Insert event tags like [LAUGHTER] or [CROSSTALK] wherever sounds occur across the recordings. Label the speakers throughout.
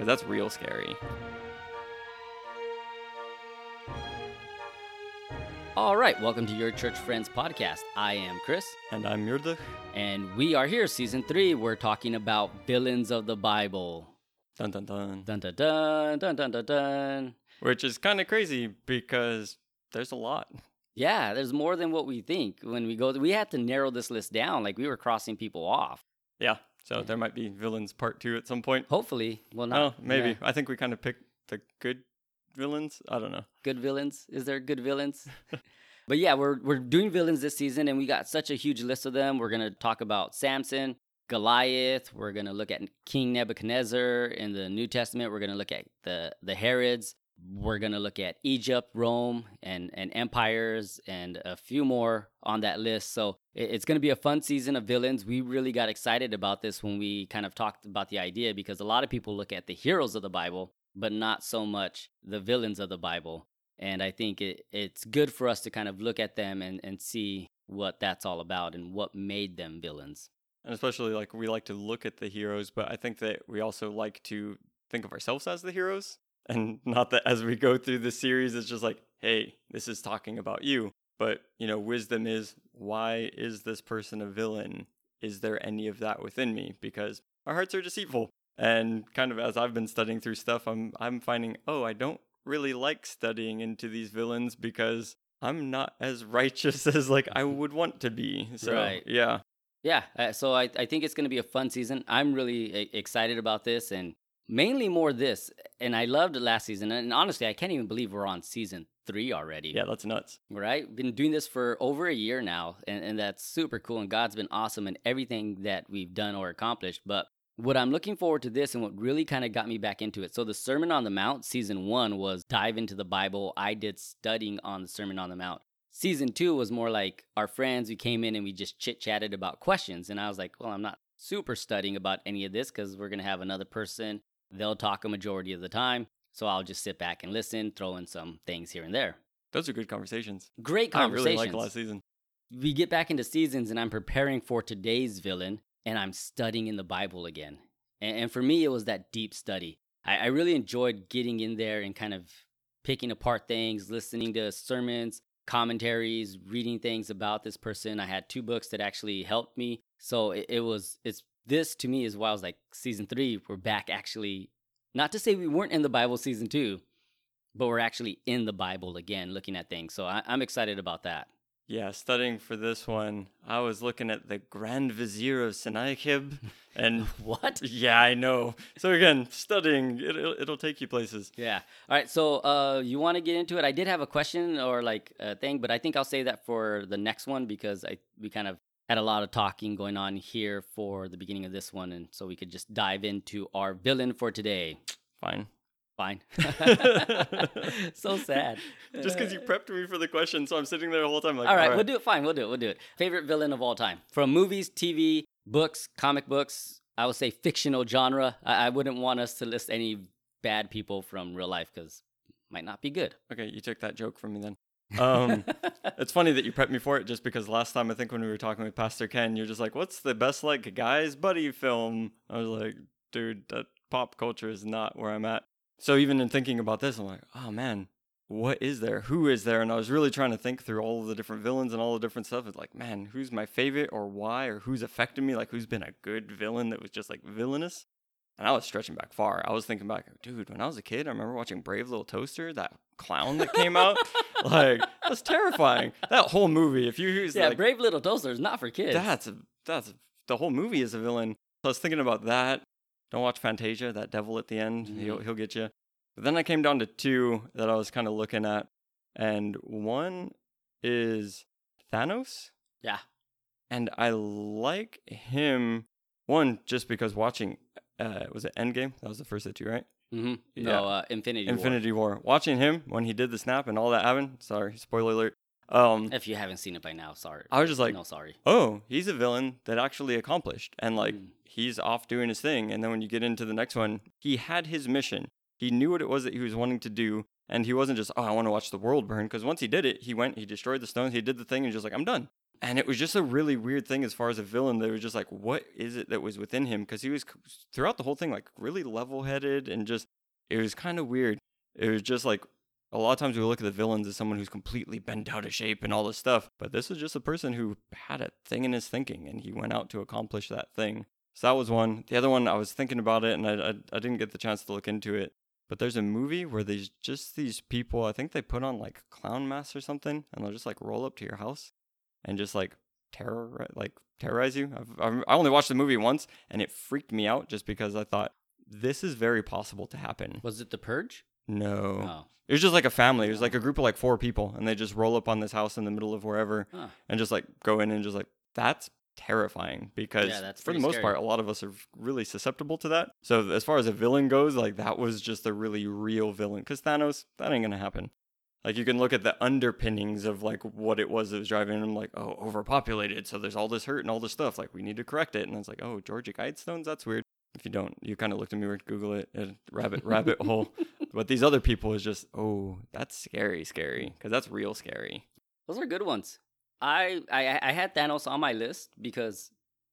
Speaker 1: Because that's real scary.
Speaker 2: All right, welcome to your Church Friends podcast. I am Chris,
Speaker 1: And I'm Yurdach.
Speaker 2: and we are here, season three. We're talking about villains of the Bible.
Speaker 1: Dun dun dun.
Speaker 2: Dun dun dun dun dun dun dun.
Speaker 1: Which is kind of crazy because there's a lot.
Speaker 2: Yeah, there's more than what we think. When we go, we had to narrow this list down. Like we were crossing people off.
Speaker 1: Yeah. So there might be villains part two at some point.
Speaker 2: Hopefully, well, not
Speaker 1: Oh, maybe.
Speaker 2: yeah.
Speaker 1: I think we kind of picked the good villains. I don't know.
Speaker 2: good villains. Is there good villains? [LAUGHS] but yeah, we're we're doing villains this season, and we got such a huge list of them. We're gonna talk about Samson, Goliath. We're gonna look at King Nebuchadnezzar in the New Testament. We're gonna look at the the Herods. We're gonna look at Egypt, Rome, and and empires, and a few more on that list. So it's gonna be a fun season of villains. We really got excited about this when we kind of talked about the idea because a lot of people look at the heroes of the Bible, but not so much the villains of the Bible. And I think it, it's good for us to kind of look at them and, and see what that's all about and what made them villains.
Speaker 1: And especially like we like to look at the heroes, but I think that we also like to think of ourselves as the heroes. And not that as we go through the series, it's just like, hey, this is talking about you. But, you know, wisdom is why is this person a villain? Is there any of that within me? Because our hearts are deceitful. And kind of as I've been studying through stuff, I'm I'm finding, oh, I don't really like studying into these villains because I'm not as [LAUGHS] righteous as like I [LAUGHS] would want to be. So
Speaker 2: Right.
Speaker 1: yeah.
Speaker 2: Yeah, uh, so I, I think it's going to be a fun season. I'm really e- excited about this and mainly more this. And I loved the last season. And honestly, I can't even believe we're on season three already.
Speaker 1: Yeah, that's nuts.
Speaker 2: right? Been doing this for over a year now, and, and that's super cool. And God's been awesome in everything that we've done or accomplished. But what I'm looking forward to this and what really kind of got me back into it. So, the Sermon on the Mount, season one, was dive into the Bible. I did studying on the Sermon on the Mount. Season two was more like our friends who came in and we just chit chatted about questions. And I was like, well, I'm not super studying about any of this because we're going to have another person. They'll talk a majority of the time. So I'll just sit back and listen, throw in some things here and there.
Speaker 1: Those are good conversations.
Speaker 2: Great conversations.
Speaker 1: I really
Speaker 2: conversations.
Speaker 1: like last season.
Speaker 2: we get back into seasons and I'm preparing for today's villain and I'm studying in the Bible again. And, and for me, it was that deep study. I, I really enjoyed getting in there and kind of picking apart things, listening to sermons, commentaries, reading things about this person. I had two books that actually helped me. So it, it was, it's this to me is why I was like, season three, we're back actually, not to say we weren't in the Bible season two, but we're actually in the Bible again, looking at things. So I, I'm excited about that.
Speaker 1: Yeah, studying for this one, I was looking at the Grand Vizier of Sennacherib, [LAUGHS] and
Speaker 2: What?
Speaker 1: yeah, I know. So again, studying it'll it'll take you places.
Speaker 2: Yeah. All right. So, uh, you want to get into it? I did have a question or like a thing, but I think I'll save that for the next one because I we kind of had a lot of talking going on here for the beginning of this one, and so we could just dive into our villain for today.
Speaker 1: Fine.
Speaker 2: Fine. [LAUGHS] [LAUGHS] so sad.
Speaker 1: Just because you prepped me for the question, so I'm sitting there the whole time like,
Speaker 2: All right, we'll do it. Fine, we'll do it. We'll do it. Favorite villain of all time from movies, TV, books, comic books. I would say fictional genre. I, I wouldn't want us to list any bad people from real life because might not be good.
Speaker 1: Okay, you took that joke from me then. Um, [LAUGHS] it's funny that you prepped me for it, just because last time I think when we were talking with Pastor Ken, you're just like, "What's the best like guys buddy film?" I was like, "Dude, that pop culture is not where I'm at." So even in thinking about this, I'm like, "Oh man, what is there? Who is there?" And I was really trying to think through all of the different villains and all the different stuff. It's like, man, who's my favorite or why or who's affected me? Like, who's been a good villain that was just like villainous? And I was stretching back far. I was thinking back, dude, when I was a kid, I remember watching Brave Little Toaster, that clown that came out. [LAUGHS] like, that's terrifying. That whole movie, if you use
Speaker 2: yeah,
Speaker 1: like,
Speaker 2: Brave Little Toaster is not for kids.
Speaker 1: that's a, that's the whole movie is a villain. So I was thinking about that. Don't watch Fantasia, that devil at the end. He'll
Speaker 2: Mhm.
Speaker 1: he'll get you. But then I came down to two that I was kind of looking at, and one is Thanos,
Speaker 2: yeah.
Speaker 1: and I like him. One just because watching, uh, was it Endgame? That was the first the right?
Speaker 2: Mm-hmm.
Speaker 1: Yeah.
Speaker 2: No, uh, Infinity. War.
Speaker 1: Infinity War. Watching him when he did the snap and all that happened. Sorry, spoiler alert. Um,
Speaker 2: If you haven't seen it by now, sorry.
Speaker 1: I was just like,
Speaker 2: no, sorry.
Speaker 1: oh, he's a villain that actually accomplished, and like
Speaker 2: Mm.
Speaker 1: he's off doing his thing. And then when you get into the next one, he had his mission. He knew what it was that he was wanting to do, And he wasn't just, oh, I want to watch the world burn. Because once he did it, he went, he destroyed the stones, he did the thing, and just like, I'm done. And it was just a really weird thing as far as a villain. They were just like, what is it that was within him? Because he was throughout the whole thing like really level headed and just it was kind of weird. It was just like a lot of times we look at the villains as someone who's completely bent out of shape and all this stuff, but this is just a person who had a thing in his thinking and he went out to accomplish that thing. So that was one. The other one, I was thinking about it and I, I, I didn't get the chance to look into it. But there's a movie where there's just these people, I think they put on like clown masks or something, and they'll just like roll up to your house and just like terror, like terrorize you. I've, I only watched the movie once and it freaked me out just because I thought this is very possible to happen.
Speaker 2: Was it The Purge?
Speaker 1: No.
Speaker 2: Oh.
Speaker 1: It was just like a family. It was like a oh. group of like four people, and they just roll up on this house in the middle of wherever,
Speaker 2: Huh.
Speaker 1: and just like go in and just like that's terrifying because
Speaker 2: Yeah,
Speaker 1: for the most
Speaker 2: scary.
Speaker 1: part, a lot of us are really susceptible to that. So as far as a villain goes, like that was just a really real villain. Because Thanos, that ain't gonna happen. Like you can look at the underpinnings of like what it was that was driving him, like oh overpopulated, so there's all this hurt and all this stuff. Like we need to correct it, and it's like oh Georgia Guidestones, that's weird. If you don't, you kind of looked at me weird. Google it, uh, rabbit rabbit [LAUGHS] hole. But these other people is just oh that's scary, scary because that's real scary.
Speaker 2: Those are good ones. I, I I had Thanos on my list because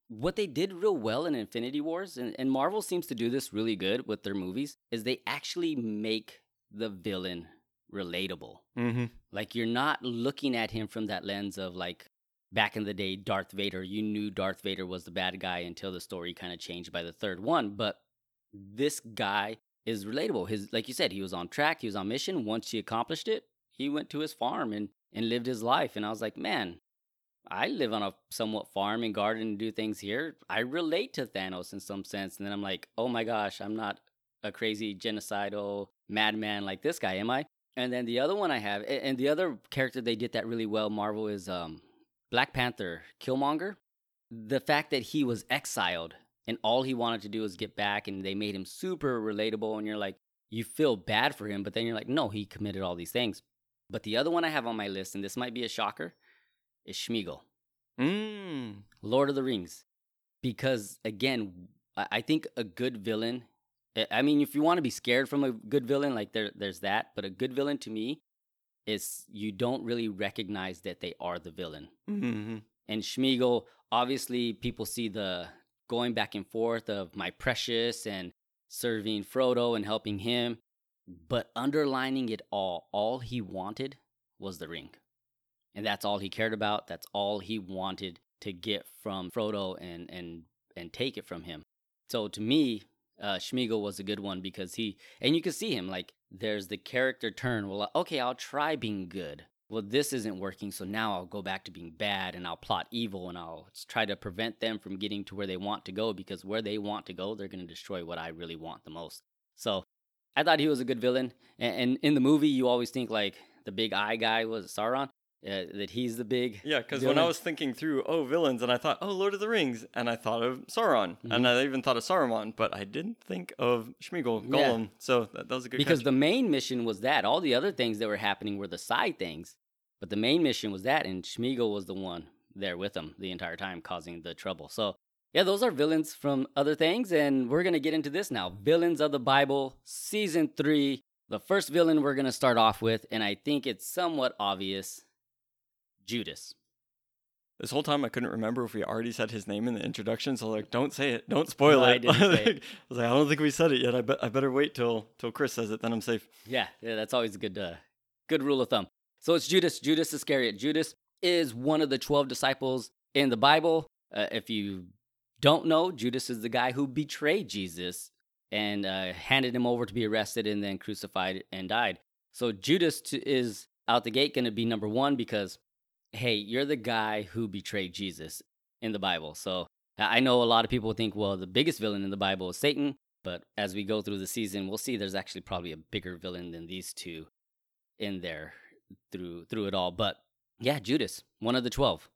Speaker 2: what they did real well in Infinity Wars, and, and Marvel seems to do this really good with their movies, is they actually make the villain relatable.
Speaker 1: Mm-hmm.
Speaker 2: Like you're not looking at him from that lens of like back in the day, Darth Vader. You knew Darth Vader was the bad guy until the story kind of changed by the third one. But this guy is relatable. His like you said, he was on track, he was on mission. Once he accomplished it, he went to his farm and and lived his life. And I was like, man, I live on a somewhat farm and garden and do things here. I relate to Thanos in some sense. And then I'm like, oh my gosh, I'm not a crazy genocidal madman like this guy, am I? And then the other one I have, and the other character they did that really well, Marvel, is um, Black Panther, Killmonger. The fact that he was exiled and all he wanted to do was get back, and they made him super relatable, and you're like, you feel bad for him, but then you're like, no, he committed all these things. But the other one I have on my list, and this might be a shocker, is Sméagol.
Speaker 1: Mm.
Speaker 2: Lord of the Rings. Because again, I I think a good villain. I- mean, if you want to be scared from a good villain, like there, there's that. But a good villain to me is you don't really recognize that they are the villain.
Speaker 1: Mm-hmm.
Speaker 2: And Sméagol, obviously, people see the going back and forth of my precious and serving Frodo and helping him. But underlining it all, all he wanted was the ring. And that's all he cared about. That's all he wanted to get from Frodo and and and take it from him. So to me, uh, Sméagol was a good one because he and you can see him like there's the character turn. Well, okay, I'll try being good. Well, this isn't working, so now I'll go back to being bad and I'll plot evil and I'll try to prevent them from getting to where they want to go because where they want to go, they're going to destroy what I really want the most. So I thought he was a good villain. And, and in the movie, you always think like the big eye guy was Sauron, uh, that he's the big.
Speaker 1: Yeah, because when I was thinking through, oh, villains, and I thought, oh, Lord of the Rings, and I thought of Sauron,
Speaker 2: Mm-hmm.
Speaker 1: and I even thought of Saruman, but I didn't think of Sméagol,
Speaker 2: Yeah.
Speaker 1: So that, that was a good
Speaker 2: because
Speaker 1: catch.
Speaker 2: the main mission was that. All the other things that were happening were the side things, but the main mission was that, and Sméagol was the one there with him the entire time, causing the trouble. So yeah, those are villains from other things, and we're gonna get into this now. Villains of the Bible, season three. The first villain we're gonna start off with, and I think it's somewhat obvious, Judas.
Speaker 1: This whole time I couldn't remember if we already said his name in the introduction, so like, don't say it, don't spoil
Speaker 2: No,
Speaker 1: it.
Speaker 2: I didn't say it. [LAUGHS]
Speaker 1: I was like, I don't think we said it yet. I bet I better wait till till Chris says it, then I'm safe.
Speaker 2: Yeah, yeah, that's always a good, uh, good rule of thumb. So it's Judas, Judas Iscariot. Judas is one of the twelve disciples in the Bible. Uh, if you don't know, Judas is the guy who betrayed Jesus and uh, handed him over to be arrested and then crucified and died. So Judas is out the gate going to be number one because, hey, you're the guy who betrayed Jesus in the Bible. So I know a lot of people think, well, the biggest villain in the Bible is Satan. But as we go through the season, we'll see there's actually probably a bigger villain than these two in there through through it all. But yeah, Judas, one of the twelve.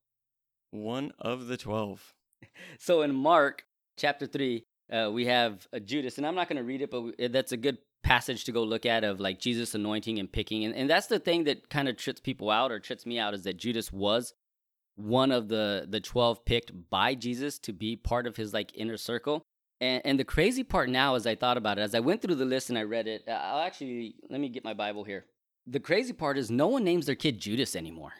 Speaker 1: One of the twelve. [LAUGHS]
Speaker 2: So in Mark chapter three, uh, we have uh, Judas, and I'm not going to read it, but that's a good passage to go look at of like Jesus anointing and picking, and, and that's the thing that kind of trips people out or trips me out is that Judas was one of the the twelve picked by Jesus to be part of his like inner circle. And, and the crazy part now, as I thought about it, as I went through the list and I read it, uh, I'll actually let me get my Bible here. The crazy part is no one names their kid Judas anymore.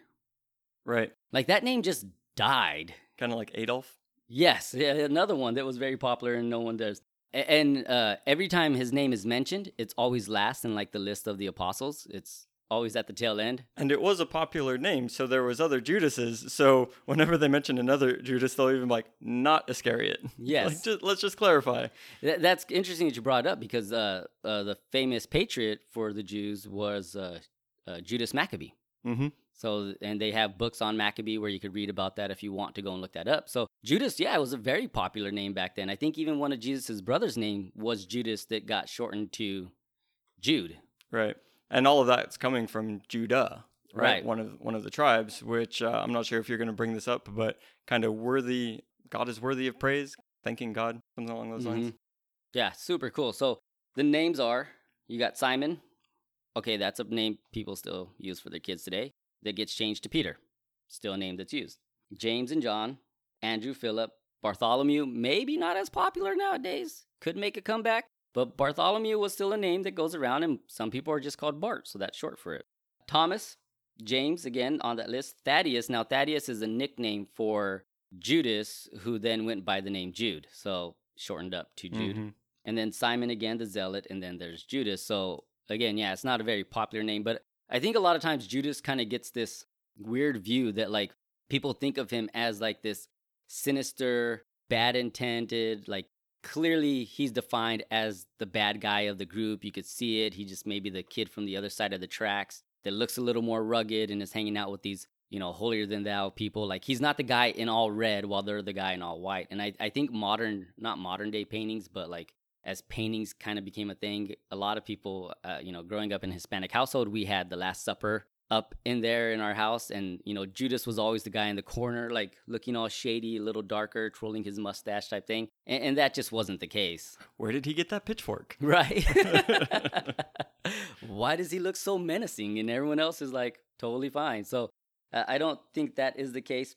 Speaker 1: Right.
Speaker 2: Like that name just died.
Speaker 1: Kind of like Adolf.
Speaker 2: Yes, yeah, another one that was very popular and no one does. And uh, every time his name is mentioned, it's always last in like the list of the apostles. It's always at the tail end.
Speaker 1: And it was a popular name, so there was other Judases. So whenever they mention another Judas, they'll even like, not Iscariot. [LAUGHS]
Speaker 2: Yes.
Speaker 1: Like, just, let's just clarify.
Speaker 2: Th- that's interesting that you brought it up because uh, uh, the famous patriot for the Jews was uh, uh, Judas Maccabee.
Speaker 1: Mm-hmm.
Speaker 2: So, and they have books on Maccabee where you could read about that if you want to go and look that up. So, Judas, yeah, it was a very popular name back then. I think even one of Jesus' brothers' name was Judas that got shortened to Jude.
Speaker 1: Right. And all of that's coming from Judah, right?
Speaker 2: Right.
Speaker 1: One of one of the tribes, which uh, I'm not sure if you're going to bring this up, but kind of worthy. God is worthy of praise. Thanking God, something along those lines.
Speaker 2: Mhm. Yeah, super cool. So, the names are you got Simon. Okay, that's a name people still use for their kids today. That gets changed to Peter. Still a name that's used. James and John, Andrew, Philip, Bartholomew, maybe not as popular nowadays. Could make a comeback, but Bartholomew was still a name that goes around, and some people are just called Bart, so that's short for it. Thomas, James, again on that list. Thaddeus. Now, Thaddeus is a nickname for Judas, who then went by the name Jude, so shortened up to Jude.
Speaker 1: Mhm.
Speaker 2: And then Simon again, the zealot, and then there's Judas. So again, yeah, it's not a very popular name, but I think a lot of times Judas kind of gets this weird view that like people think of him as like this sinister, bad intended, like clearly he's defined as the bad guy of the group. You could see it. He just maybe the kid from the other side of the tracks that looks a little more rugged and is hanging out with these, you know, holier than thou people. Like he's not the guy in all red while they're the guy in all white. And I, I think modern, not modern day paintings, but like as paintings kind of became a thing, a lot of people, uh, you know, growing up in a Hispanic household, we had the Last Supper up in there in our house. And, you know, Judas was always the guy in the corner, like looking all shady, a little darker, twirling his mustache type thing. And, and that just wasn't the case.
Speaker 1: Where did he get that pitchfork? [LAUGHS]
Speaker 2: Right. [LAUGHS] Why does he look so menacing and everyone else is like totally fine? So uh, I don't think that is the case.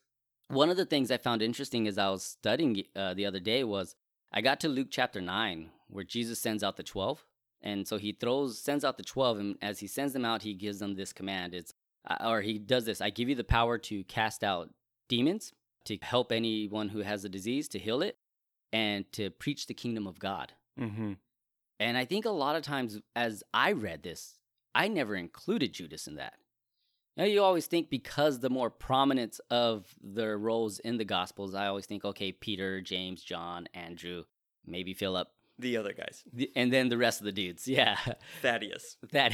Speaker 2: One of the things I found interesting as I was studying uh, the other day was I got to Luke chapter 9 where Jesus sends out the 12. And so he throws, sends out the 12, and as he sends them out, he gives them this command. It's, uh, or he does this I give you the power to cast out demons, to help anyone who has a disease, to heal it, and to preach the kingdom of God.
Speaker 1: Mm-hmm.
Speaker 2: And I think a lot of times, as I read this, I never included Judas in that. Now, you always think because the more prominence of their roles in the Gospels, I always think, okay, Peter, James, John, Andrew, maybe Philip,
Speaker 1: The other guys.
Speaker 2: the- and then the rest of the dudes. Yeah,
Speaker 1: Thaddeus. [LAUGHS]
Speaker 2: that.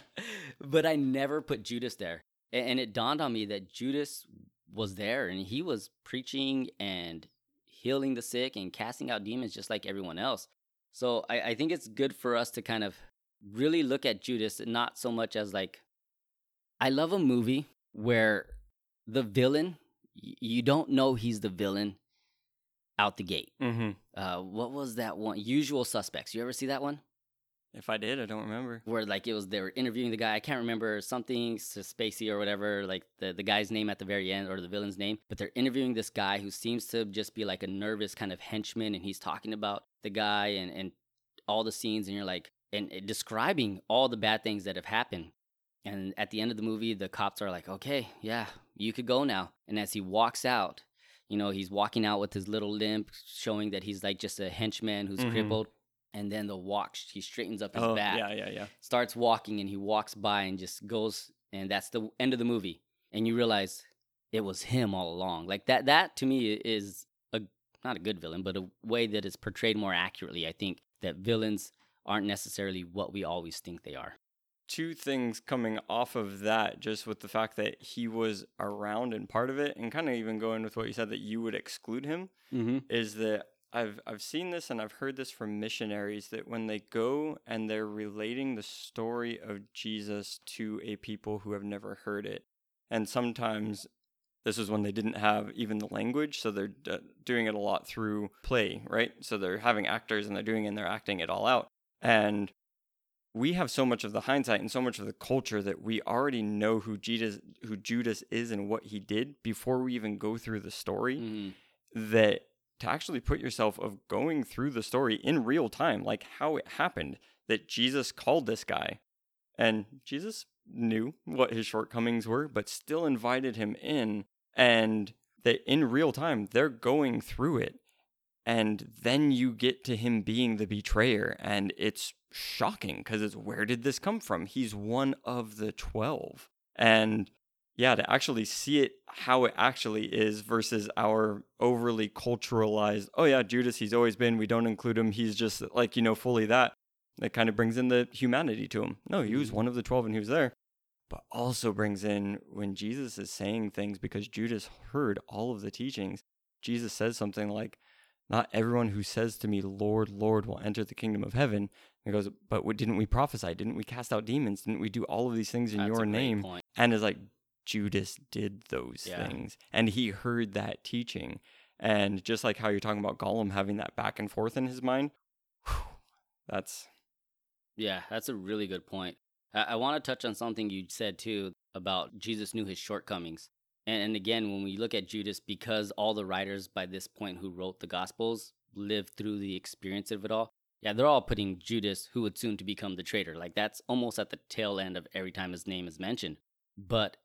Speaker 2: [LAUGHS] but I never put Judas there. A- And it dawned on me that Judas was there and he was preaching and healing the sick and casting out demons just like everyone else. So I, I think it's good for us to kind of really look at Judas not so much as like, I love a movie where the villain, you don't know he's the villain out the gate.
Speaker 1: Mm-hmm.
Speaker 2: Uh, what was that one? Usual Suspects. You ever see that one?
Speaker 1: If I did, I don't remember.
Speaker 2: where like it was they were interviewing the guy. I can't remember something Spacey or whatever, like the the guy's name at the very end or the villain's name. But they're interviewing this guy who seems to just be like a nervous kind of henchman, and he's talking about the guy and and all the scenes, and you're like and, and describing all the bad things that have happened. And at the end of the movie, the cops are like, "Okay, yeah, you could go now." And as he walks out, you know, he's walking out with his little limp, showing that he's like just a henchman who's
Speaker 1: Mhm.
Speaker 2: crippled. And then the walk, he straightens up his
Speaker 1: oh,
Speaker 2: back
Speaker 1: yeah, yeah, yeah.
Speaker 2: starts walking and he walks by and just goes and that's the end of the movie and you realize it was him all along like that that to me is a not a good villain but a way that is portrayed more accurately i think that villains aren't necessarily what we always think they are
Speaker 1: Two things coming off of that, just with the fact that he was around and part of it, and kind of even going with what you said that you would exclude him,
Speaker 2: mm-hmm.
Speaker 1: is that I've I've seen this and I've heard this from missionaries that when they go and they're relating the story of Jesus to a people who have never heard it, and sometimes this is when they didn't have even the language, so they're uh, doing it a lot through play, right? So they're having actors and they're doing it and they're acting it all out, and we have so much of the hindsight and so much of the culture that we already know who Jesus who Judas is and what he did before we even go through the story
Speaker 2: Mm-hmm.
Speaker 1: that to actually put yourself of going through the story in real time, like how it happened that Jesus called this guy. And Jesus knew what his shortcomings were, but still invited him in. And that in real time, they're going through it. And then you get to him being the betrayer. And it's shocking because it's where did this come from? He's one of the 12. And yeah, to actually see it how it actually is versus our overly culturalized, oh yeah, Judas, he's always been, we don't include him, he's just like, you know, fully that. That kind of brings in the humanity to him. No, he was
Speaker 2: Mm-hmm.
Speaker 1: one of the 12 and he was there. But also brings in when Jesus is saying things because Judas heard all of the teachings. Jesus says something like, Not everyone who says to me, Lord, Lord, will enter the kingdom of heaven. He goes, But what, didn't we prophesy? Didn't we cast out demons? Didn't we do all of these things in
Speaker 2: That's
Speaker 1: your name?
Speaker 2: point.
Speaker 1: And is like, Judas did those
Speaker 2: Yeah.
Speaker 1: things. And he heard that teaching. And just like how you're talking about Gollum having that back and forth in his mind, whew, that's
Speaker 2: Yeah, that's a really good point. I, I want to touch on something you said too about Jesus knew his shortcomings. And, and again, when we look at Judas, because all the writers by this point who wrote the Gospels lived through the experience of it all, yeah, they're all putting Judas, who would soon to become the traitor. Like that's almost at the tail end of every time his name is mentioned. But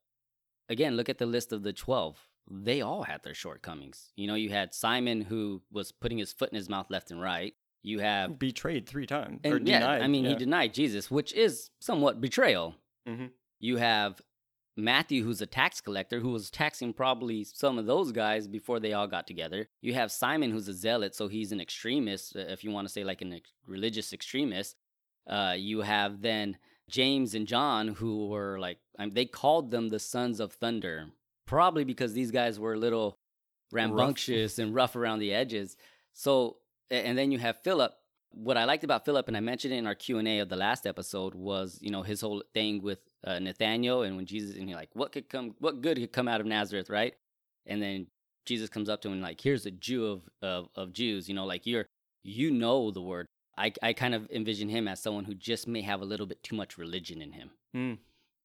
Speaker 2: again, look at the list of the 12. They all had their shortcomings. You know, you had Simon, who was putting his foot in his mouth left and right. You have
Speaker 1: betrayed three times.
Speaker 2: and
Speaker 1: or
Speaker 2: yeah,
Speaker 1: denied.
Speaker 2: I mean,
Speaker 1: yeah.
Speaker 2: he denied Jesus, which is somewhat betrayal.
Speaker 1: Mhm.
Speaker 2: You have Matthew, who's a tax collector, who was taxing probably some of those guys before they all got together. You have Simon, who's a zealot, so he's an extremist, uh, if you want to say like a ex- religious extremist. Uh, you have then James and John, who were like, I mean, they called them the sons of thunder, probably because these guys were a little rambunctious and rough around the edges. So, and then you have Philip. What I liked about Philip, and I mentioned it in our Q and A of the last episode, was you know his whole thing with uh, Nathaniel, and when Jesus and he like, what could come, what good could come out of Nazareth, right? And then Jesus comes up to him and like, here's a Jew of of, of Jews, you know, like you're you know the word. I I kind of envision him as someone who just may have a little bit too much religion in him,
Speaker 1: Mm.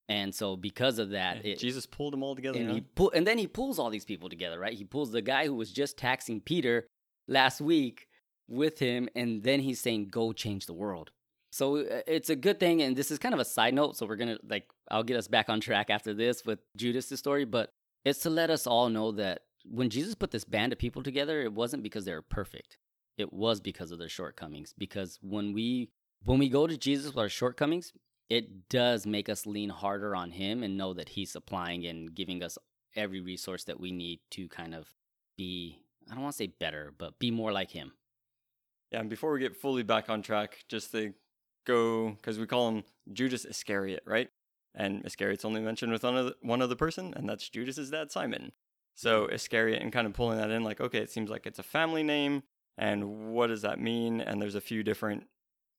Speaker 2: and so because of that, it,
Speaker 1: Jesus pulled them all together.
Speaker 2: and
Speaker 1: huh?
Speaker 2: he pull, and then he pulls all these people together, right? He pulls the guy who was just taxing Peter last week with him, and then he's saying, "Go change the world." So uh, it's a good thing, and this is kind of a side note. So we're gonna like, I'll get us back on track after this with Judas' story, but it's to let us all know that when Jesus put this band of people together, it wasn't because they were perfect. It was because of their shortcomings. Because when we when we go to Jesus with our shortcomings, it does make us lean harder on him and know that he's supplying and giving us every resource that we need to kind of be I don't want to say better, but be more like him.
Speaker 1: Yeah, and before we get fully back on track, just to go because we call him Judas Iscariot, right? And Iscariot's only mentioned with one other, one other person, and that's Judas's dad, Simon. So mm-hmm. Iscariot, and kind of pulling that in, like, okay, it seems like it's a family name, and what does that mean? And there's a few different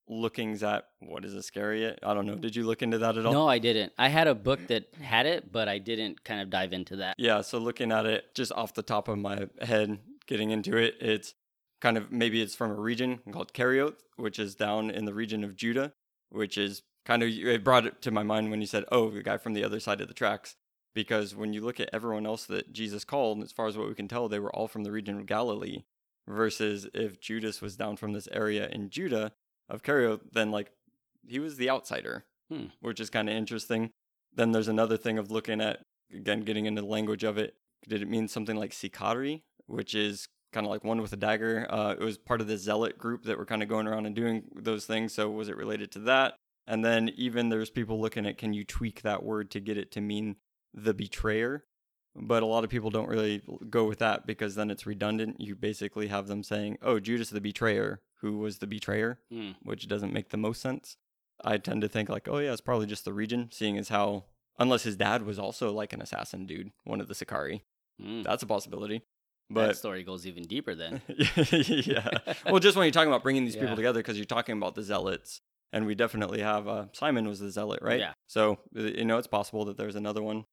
Speaker 1: lookings at what is Iscariot. I don't know. Did you look into that at all?
Speaker 2: No, I didn't. I had a book that had it, but I didn't kind of dive into that.
Speaker 1: Yeah, so looking at it just off the top of my head, getting into it, it's kind of maybe it's from a region called Kerioth, which is down in the region of Judah, which is kind of it brought it to my mind when you said, "Oh, the guy from the other side of the tracks." Because when you look at everyone else that Jesus called, as far as what we can tell, they were all from the region of Galilee. Versus if Judas was down from this area in Judah of Kerioth, then like he was the outsider,
Speaker 2: Hmm.
Speaker 1: which is kind of interesting. Then there's another thing of looking at again getting into the language of it. Did it mean something like Sikari, which is kind of like one with a dagger? Uh, it was part of the zealot group that were kind of going around and doing those things. So was it related to that? And then even there's people looking at can you tweak that word to get it to mean the betrayer? But a lot of people don't really go with that because then it's redundant. You basically have them saying, "Oh, Judas the betrayer, who was the betrayer,"
Speaker 2: Hmm.
Speaker 1: which doesn't make the most sense. I tend to think like, "Oh yeah, it's probably just the region," seeing as how unless his dad was also like an assassin dude, one of the Sakari.
Speaker 2: Hmm.
Speaker 1: That's a possibility.
Speaker 2: That
Speaker 1: But
Speaker 2: story goes even deeper then. [LAUGHS]
Speaker 1: yeah. Well, just when you're talking about bringing these
Speaker 2: Yeah.
Speaker 1: people together, because you're talking about the zealots, and we definitely have uh, Simon was the zealot, right?
Speaker 2: Yeah.
Speaker 1: So uh, you know it's possible that there's another one,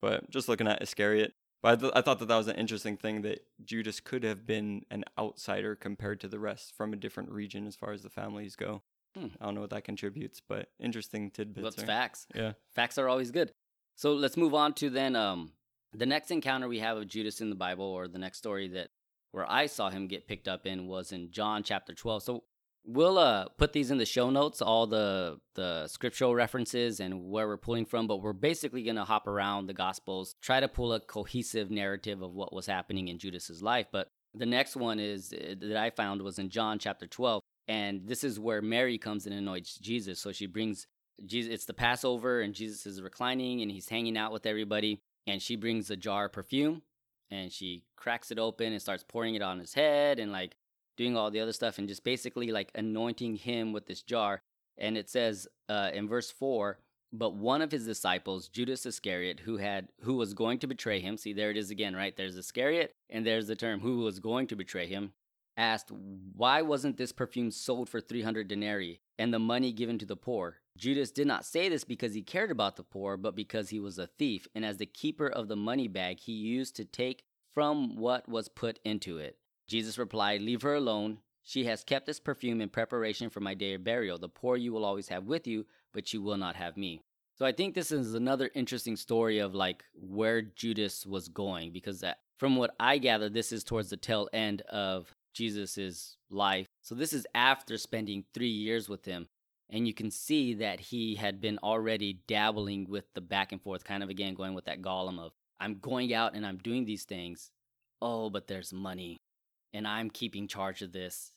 Speaker 1: but just looking at Iscariot, but I, th- I thought that that was an interesting thing that Judas could have been an outsider compared to the rest from a different region as far as the families go.
Speaker 2: Hmm.
Speaker 1: I don't know what that contributes, but interesting tidbits. There.
Speaker 2: facts?
Speaker 1: Yeah.
Speaker 2: Facts are always good. So let's move on to then um the next encounter we have of Judas in the Bible, or the next story that where I saw him get picked up in was in John chapter 12. So we'll uh, put these in the show notes, all the the scriptural references and where we're pulling from, but we're basically going to hop around the gospels, try to pull a cohesive narrative of what was happening in Judas's life. But the next one is uh, that I found was in John chapter 12, and this is where Mary comes and anoints Jesus. So she brings Jesus it's the Passover and Jesus is reclining and he's hanging out with everybody and she brings a jar of perfume and she cracks it open and starts pouring it on his head and like doing all the other stuff and just basically like anointing him with this jar. And it says uh, in verse four, but one of his disciples, Judas Iscariot, who had who was going to betray him. See, there it is again, right? There's Iscariot, and there's the term who was going to betray him. Asked, why wasn't this perfume sold for 300 denarii and the money given to the poor? Judas did not say this because he cared about the poor, but because he was a thief, and as the keeper of the money bag, he used to take from what was put into it. Jesus replied, Leave her alone. She has kept this perfume in preparation for my day of burial. The poor you will always have with you, but you will not have me. So I think this is another interesting story of like where Judas was going because that, from what I gather, this is towards the tail end of Jesus's life. So this is after spending three years with him. And you can see that he had been already dabbling with the back and forth, kind of again going with that Gollum of, I'm going out and I'm doing these things. Oh, but there's money and I'm keeping charge of this.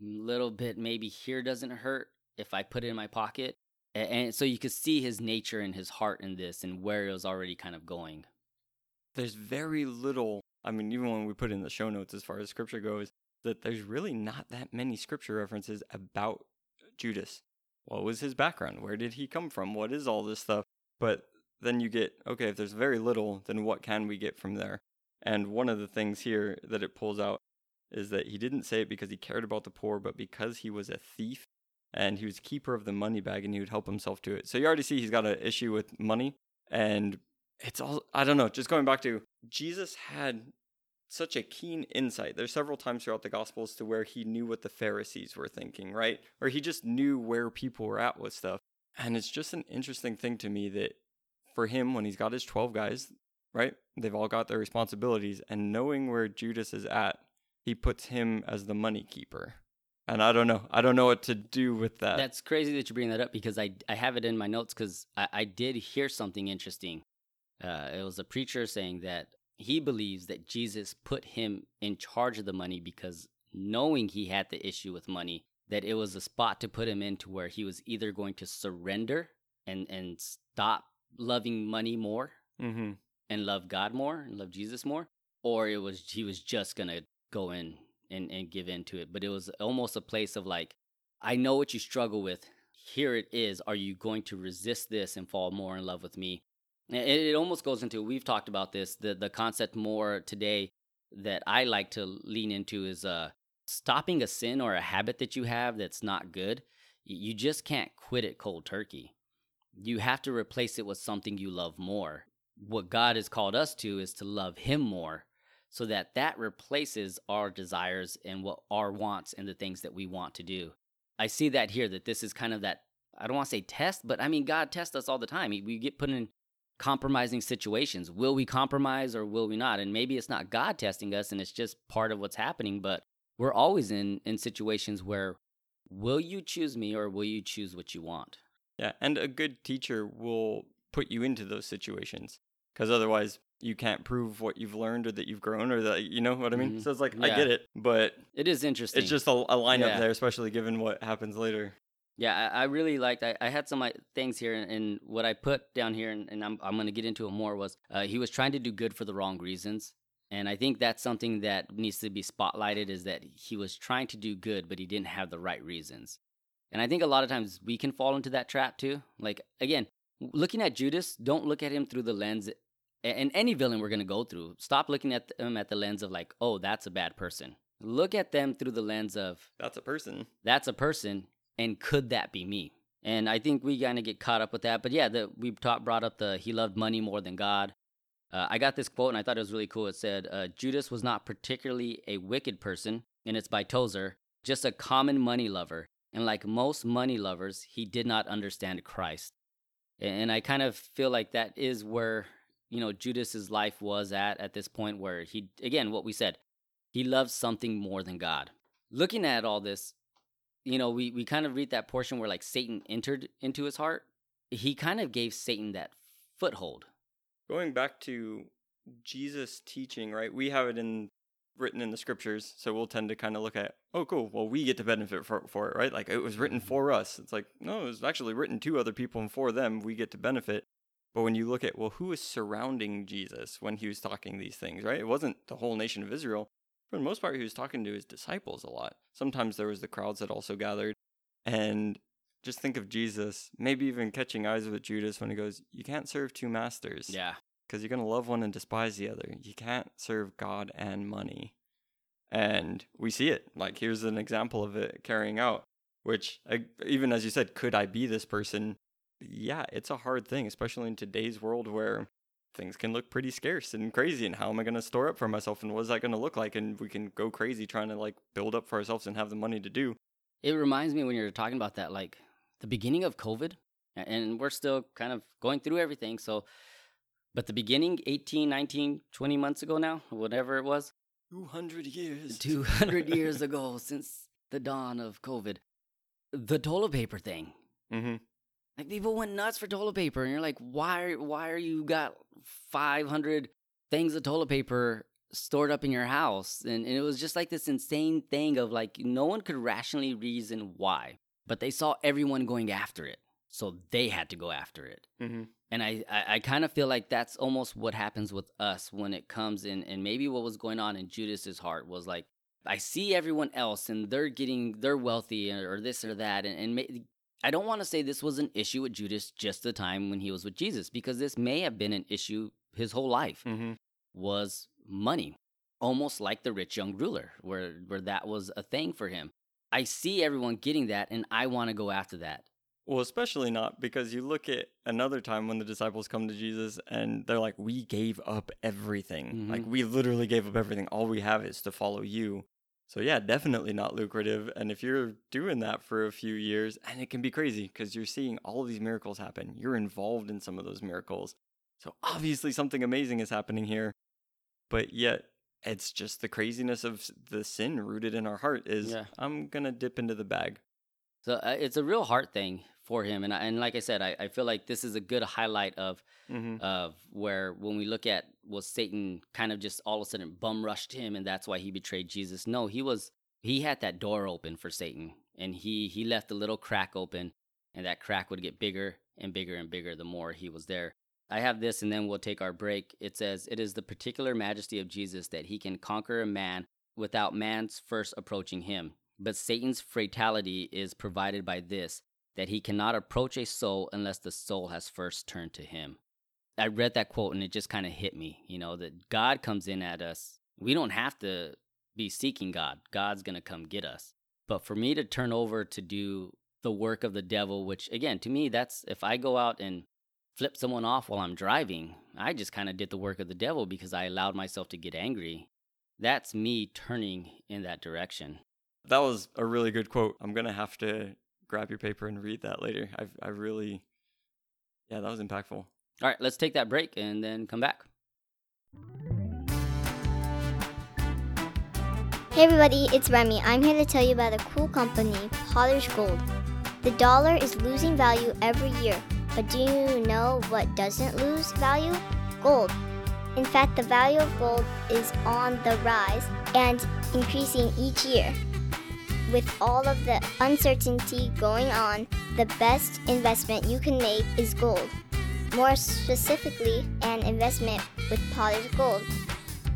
Speaker 2: Little bit maybe here doesn't hurt if I put it in my pocket. And so you could see his nature and his heart in this and where it was already kind of going.
Speaker 1: There's very little, I mean, even when we put in the show notes as far as scripture goes, that there's really not that many scripture references about Judas. What was his background? Where did he come from? What is all this stuff? But then you get, okay, if there's very little, then what can we get from there? And one of the things here that it pulls out is that he didn't say it because he cared about the poor, but because he was a thief and he was keeper of the money bag and he would help himself to it. So you already see he's got an issue with money. And it's all, I don't know, just going back to Jesus had such a keen insight. There's several times throughout the Gospels to where he knew what the Pharisees were thinking, right? Or he just knew where people were at with stuff. And it's just an interesting thing to me that for him, when he's got his 12 guys, right? They've all got their responsibilities. And knowing where Judas is at, he puts him as the money keeper. And I don't know. I don't know what to do with that.
Speaker 2: That's crazy that you bring that up because I, I have it in my notes because I, I did hear something interesting. Uh, it was a preacher saying that he believes that Jesus put him in charge of the money because knowing he had the issue with money, that it was a spot to put him into where he was either going to surrender and, and stop loving money more
Speaker 1: mm-hmm.
Speaker 2: and love God more and love Jesus more, or it was he was just gonna go in and, and give in to it. But it was almost a place of like, I know what you struggle with. Here it is. Are you going to resist this and fall more in love with me? It, it almost goes into we've talked about this. The the concept more today that I like to lean into is uh stopping a sin or a habit that you have that's not good. You just can't quit it cold turkey. You have to replace it with something you love more. What God has called us to is to love Him more so that that replaces our desires and what our wants and the things that we want to do. I see that here that this is kind of that I don't want to say test, but I mean God tests us all the time. We get put in compromising situations. Will we compromise or will we not? And maybe it's not God testing us and it's just part of what's happening, but we're always in in situations where will you choose me or will you choose what you want?
Speaker 1: Yeah, and a good teacher will put you into those situations because otherwise you can't prove what you've learned or that you've grown or that you know what I mean. Mm-hmm. So it's like yeah. I get it, but
Speaker 2: it is interesting.
Speaker 1: It's just a, a lineup yeah. there, especially given what happens later.
Speaker 2: Yeah, I, I really liked. I, I, had some things here, and, and, what I put down here, and, and I'm I'm going to get into it more was uh, he was trying to do good for the wrong reasons, and I think that's something that needs to be spotlighted is that he was trying to do good, but he didn't have the right reasons, and I think a lot of times we can fall into that trap too. Like again, looking at Judas, don't look at him through the lens. And any villain we're going to go through, stop looking at them at the lens of like, oh, that's a bad person. Look at them through the lens of
Speaker 1: that's a person.
Speaker 2: That's a person, and could that be me? And I think we kind of get caught up with that. But yeah, the, we talk, brought up the he loved money more than God. Uh, I got this quote and I thought it was really cool. It said, uh, Judas was not particularly a wicked person, and it's by Tozer, just a common money lover. And like most money lovers, he did not understand Christ. And I kind of feel like that is where, you know, Judas's life was at at this point where he, again, what we said, He loves something more than God. Looking at all this, you know, we, we kind of read that portion where like Satan entered into his heart. He kind of gave Satan that foothold.
Speaker 1: Going back to Jesus' teaching, right? We have it in written in the scriptures, so we'll tend to kind of look at, oh, cool, well, we get to benefit for, for it, right? Like it was written mm-hmm. for us. It's like, no, it was actually written to other people and for them, we get to benefit. But when you look at, well, who was surrounding Jesus when he was talking these things, right? It wasn't the whole nation of Israel. For the most part, he was talking to his disciples a lot. Sometimes there was the crowds that also gathered. And just think of Jesus, maybe even catching eyes with Judas when he goes, You can't serve two masters.
Speaker 2: Yeah.
Speaker 1: Because you're going to love one and despise the other. You can't serve God and money. And we see it. Like, here's an example of it carrying out, which, even as you said, could I be this person? Yeah, it's a hard thing, especially in today's world where things can look pretty scarce and crazy. And how am I going to store up for myself? And what is that going to look like? And we can go crazy trying to like build up for ourselves and have the money to do.
Speaker 2: It reminds me when you're talking about that, like the beginning of COVID, and we're still kind of going through everything. So, but the beginning, 18, 19, 20 months ago now, whatever it was,
Speaker 1: 200 years.
Speaker 2: 200 years ago since the dawn of COVID, the toilet paper thing.
Speaker 1: Mm-hmm.
Speaker 2: Like people went nuts for toilet paper, and you're like, why? Why are you got 500 things of toilet paper stored up in your house? And, and it was just like this insane thing of like no one could rationally reason why, but they saw everyone going after it, so they had to go after it.
Speaker 1: Mm-hmm.
Speaker 2: And I, I, I kind of feel like that's almost what happens with us when it comes in. And maybe what was going on in Judas's heart was like, I see everyone else and they're getting, they're wealthy or this or that. And, and I don't want to say this was an issue with Judas just the time when he was with Jesus, because this may have been an issue his whole life
Speaker 1: mm-hmm.
Speaker 2: was money, almost like the rich young ruler, where, where that was a thing for him. I see everyone getting that and I want to go after that.
Speaker 1: Well, especially not because you look at another time when the disciples come to Jesus and they're like, We gave up everything.
Speaker 2: Mm-hmm.
Speaker 1: Like, we literally gave up everything. All we have is to follow you. So, yeah, definitely not lucrative. And if you're doing that for a few years, and it can be crazy because you're seeing all of these miracles happen, you're involved in some of those miracles. So, obviously, something amazing is happening here. But yet, it's just the craziness of the sin rooted in our heart is
Speaker 2: Yeah.
Speaker 1: I'm going to dip into the bag.
Speaker 2: So uh, it's a real heart thing for him. And, I, and like I said, I, I feel like this is a good highlight of
Speaker 1: Mm-hmm.
Speaker 2: of where when we look at was Satan kind of just all of a sudden bum rushed him and that's why he betrayed Jesus. No, he was he had that door open for Satan and he he left a little crack open and that crack would get bigger and bigger and bigger the more he was there. I have this and then we'll take our break. It says it is the particular majesty of Jesus that he can conquer a man without man's first approaching him. But Satan's fatality is provided by this that he cannot approach a soul unless the soul has first turned to him. I read that quote and it just kind of hit me, you know, that God comes in at us. We don't have to be seeking God. God's going to come get us. But for me to turn over to do the work of the devil, which again, to me, that's if I go out and flip someone off while I'm driving, I just kind of did the work of the devil because I allowed myself to get angry. That's me turning in that direction.
Speaker 1: That was a really good quote. I'm gonna have to grab your paper and read that later. I've, I really, yeah, that was impactful.
Speaker 2: All right, let's take that break and then come back.
Speaker 3: Hey everybody, it's Remy. I'm here to tell you about a cool company, Potter's Gold. The dollar is losing value every year, but do you know what doesn't lose value? Gold. In fact, the value of gold is on the rise and increasing each year. With all of the uncertainty going on, the best investment you can make is gold. More specifically, an investment with Potter's Gold.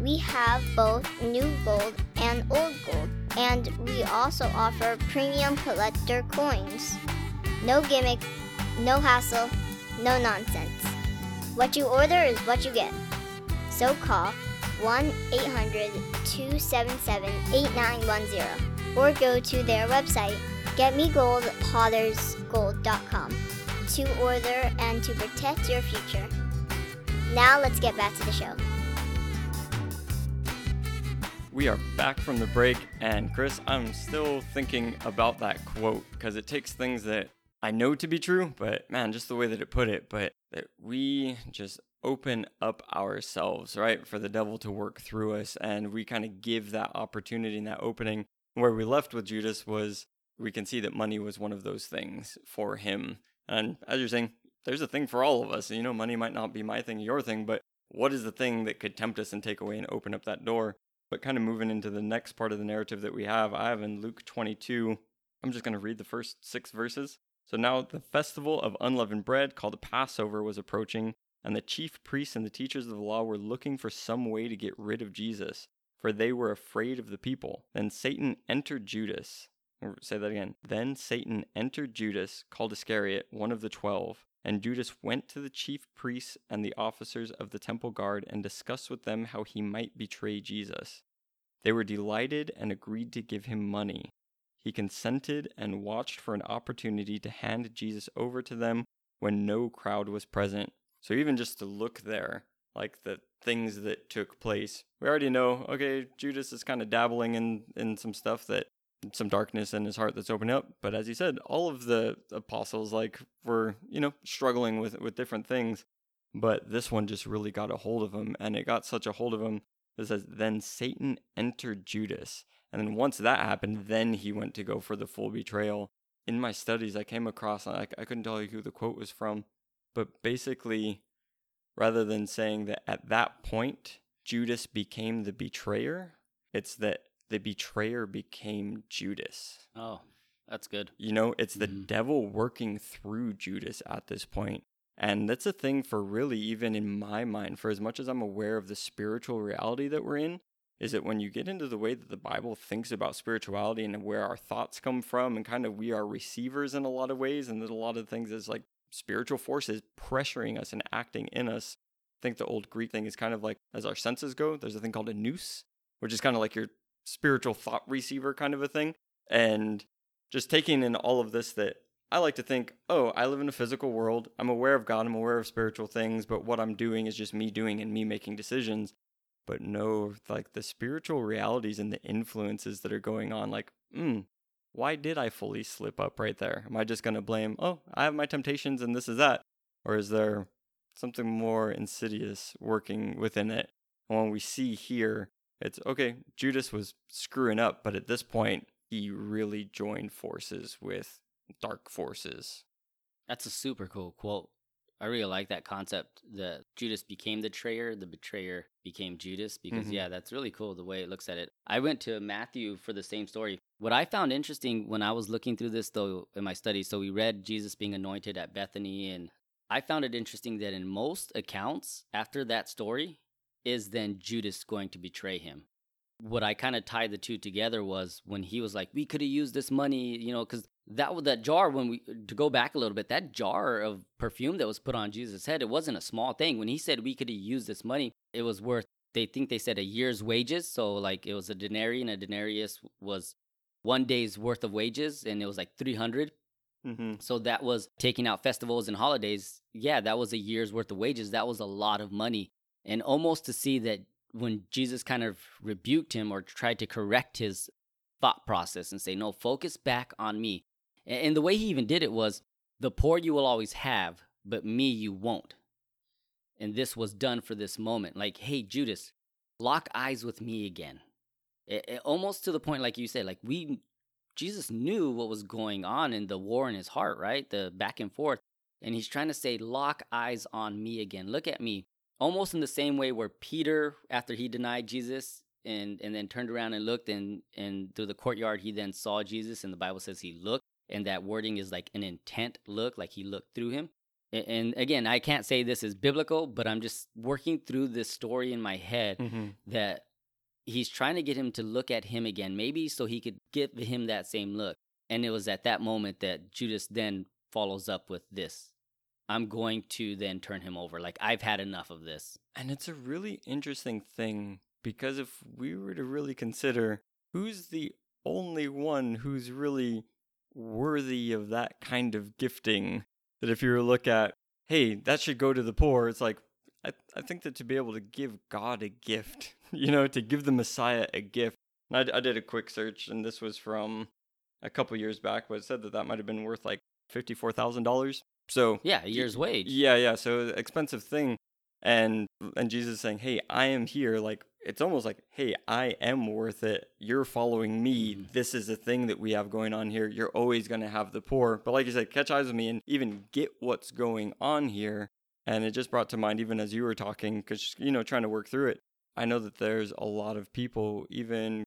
Speaker 3: We have both new gold and old gold, and we also offer premium collector coins. No gimmick, no hassle, no nonsense. What you order is what you get. So call 1 800 277 8910 or go to their website, getmegoldpottersgold.com, to order and to protect your future. Now let's get back to the show.
Speaker 1: We are back from the break, and Chris, I'm still thinking about that quote because it takes things that I know to be true, but man, just the way that it put it, but that we just open up ourselves, right, for the devil to work through us. And we kind of give that opportunity and that opening. Where we left with Judas was we can see that money was one of those things for him. And as you're saying, there's a thing for all of us. You know, money might not be my thing, your thing, but what is the thing that could tempt us and take away and open up that door? But kind of moving into the next part of the narrative that we have, I have in Luke 22. I'm just going to read the first six verses. So now the festival of unleavened bread, called the Passover, was approaching, and the chief priests and the teachers of the law were looking for some way to get rid of Jesus, for they were afraid of the people. Then Satan entered Judas. Say that again. Then Satan entered Judas, called Iscariot, one of the twelve. And Judas went to the chief priests and the officers of the temple guard and discussed with them how he might betray Jesus. They were delighted and agreed to give him money. He consented and watched for an opportunity to hand Jesus over to them when no crowd was present. So, even just to look there, like the things that took place, we already know okay, Judas is kind of dabbling in, in some stuff that some darkness in his heart that's opened up. But as he said, all of the apostles like were, you know, struggling with with different things. But this one just really got a hold of him, and it got such a hold of him that says, Then Satan entered Judas. And then once that happened, then he went to go for the full betrayal. In my studies, I came across, I, I couldn't tell you who the quote was from, but basically, rather than saying that at that point, Judas became the betrayer, it's that the betrayer became Judas.
Speaker 2: Oh, that's good.
Speaker 1: You know, it's the
Speaker 2: Mhm.
Speaker 1: devil working through Judas at this point. And that's a thing for really, even in my mind, for as much as I'm aware of the spiritual reality that we're in, is that when you get into the way that the Bible thinks about spirituality and where our thoughts come from, and kind of we are receivers in a lot of ways, and that a lot of things is like spiritual forces pressuring us and acting in us. I think the old Greek thing is kind of like as our senses go, there's a thing called a nous, which is kind of like your spiritual thought receiver kind of a thing. And just taking in all of this that I like to think, oh, I live in a physical world. I'm aware of God. I'm aware of spiritual things, but what I'm doing is just me doing and me making decisions. But no, like the spiritual realities and the influences that are going on, like, hmm, why did I fully slip up right there? Am I just going to blame, oh, I have my temptations and this is that? Or is there something more insidious working within it? And when we see here, it's okay, Judas was screwing up, but at this point, he really joined forces with dark forces.
Speaker 2: That's a super cool quote. I really like that concept that Judas became the betrayer, the betrayer became Judas, because
Speaker 1: Mhm.
Speaker 2: yeah, that's really cool the way it looks at it. I went to Matthew for the same story. What I found interesting when I was looking through this, though, in my study, so we read Jesus being anointed at Bethany, and I found it interesting that in most accounts, after that story, is then Judas going to betray him what I kind of tied the two together was when he was like, "We could have used this money," you know, because that was that jar. When we to go back a little bit, that jar of perfume that was put on Jesus' head, it wasn't a small thing. When he said we could have used this money, it was worth. They think they said a year's wages, so like it was a denarius, and a denarius was one day's worth of wages, and it was like three hundred.
Speaker 1: Mm-hmm.
Speaker 2: So that was taking out festivals and holidays. Yeah, that was a year's worth of wages. That was a lot of money. And almost to see that when Jesus kind of rebuked him or tried to correct his thought process and say, no, focus back on me. And the way he even did it was, the poor you will always have, but me you won't. And this was done for this moment. Like, hey, Judas, lock eyes with me again. It, it- almost to the point, like you said, like we, Jesus knew what was going on in the war in his heart, right? The back and forth. And he's trying to say, lock eyes on me again. Look at me almost in the same way where Peter, after he denied Jesus and, and then turned around and looked and, and through the courtyard, he then saw Jesus. And the Bible says he looked. And that wording is like an intent look, like he looked through him. A- And again, I can't say this is biblical, but I'm just working through this story in my head
Speaker 1: Mm-hmm.
Speaker 2: that he's trying to get him to look at him again, maybe so he could give him that same look. And it was at that moment that Judas then follows up with this I'm going to then turn him over. Like, I've had enough of this.
Speaker 1: And it's a really interesting thing because if we were to really consider who's the only one who's really worthy of that kind of gifting, that if you were to look at, hey, that should go to the poor, it's like, I, I think that to be able to give God a gift, [LAUGHS] you know, to give the Messiah a gift. I, I did a quick search, and this was from a couple years back, but it said that that might have been worth like $54,000. So
Speaker 2: Yeah, a year's wage.
Speaker 1: yeah, yeah. So expensive thing. And and Jesus saying, "Hey, I am here." Like it's almost like, "Hey, I am worth it. You're following me.
Speaker 2: Mhm.
Speaker 1: This is the thing that we have going on here. You're always going to have the poor." But like you said, catch eyes with me and even get what's going on here. And it just brought to mind even as you were talking cuz you know, trying to work through it. I know that there's a lot of people even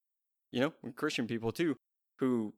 Speaker 1: you know, Christian people too who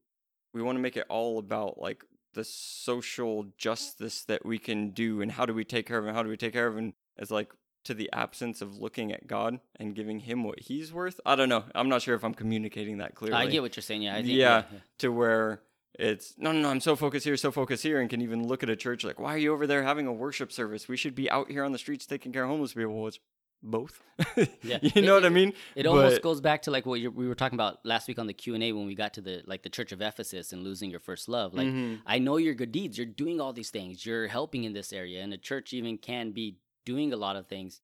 Speaker 1: we want to make it all about like the social justice that we can do and how do we take care of him how do we take care of him as like to the absence of looking at god and giving him what he's worth i don't know i'm not sure if i'm communicating that clearly
Speaker 2: I get what you're saying. Yeah, I think.
Speaker 1: Yeah. to where it's no no no i'm so focused here so focused here and can even look at a church like why are you over there having a worship service we should be out here on the streets taking care of homeless people well, it's both [LAUGHS]
Speaker 2: Yeah.
Speaker 1: you know
Speaker 2: It-
Speaker 1: what i mean
Speaker 2: It almost
Speaker 1: But-
Speaker 2: goes back to like what you we were talking about last week on the Q and A when we got to the like the Church of Ephesus and losing your first love. Like
Speaker 1: Mhm.
Speaker 2: I know your good deeds. You're doing all these things. You're helping in this area, and a church even can be doing a lot of things.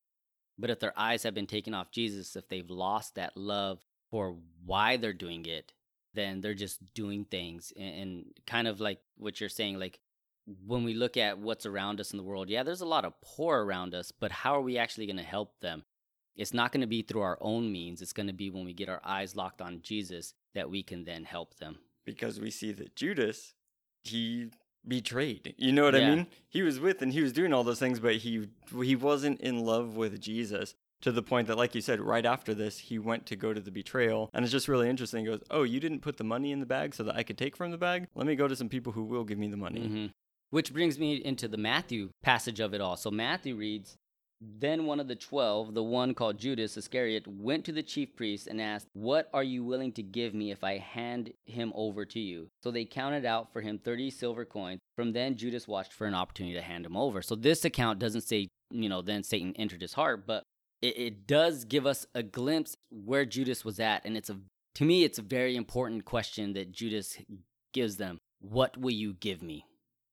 Speaker 2: But if their eyes have been taken off Jesus, if they've lost that love for why they're doing it, then they're just doing things and, and kind of like what you're saying, like when we look at what's around us in the world, yeah, there's a lot of poor around us, but how are we actually going to help them? It's not going to be through our own means. It's going to be when we get our eyes locked on Jesus that we can then help them.
Speaker 1: because we see that Judas he betrayed. You know what I mean? He was with and he was doing all those things, but he he wasn't in love with Jesus to the point that, like you said, right after this, he went to go to the betrayal, and it's just really interesting. He goes, "Oh, you didn't put the money in the bag so that I could take from the bag. Let me go to some people who will give me the money."
Speaker 2: Mhm. Which brings me into the Matthew passage of it all. So Matthew reads, Then one of the twelve, the one called Judas Iscariot, went to the chief priests and asked, What are you willing to give me if I hand him over to you? So they counted out for him 30 silver coins. From then, Judas watched for an opportunity to hand him over. So this account doesn't say, you know, then Satan entered his heart, but it, it does give us a glimpse where Judas was at. And it's a, to me, it's a very important question that Judas gives them. What will you give me?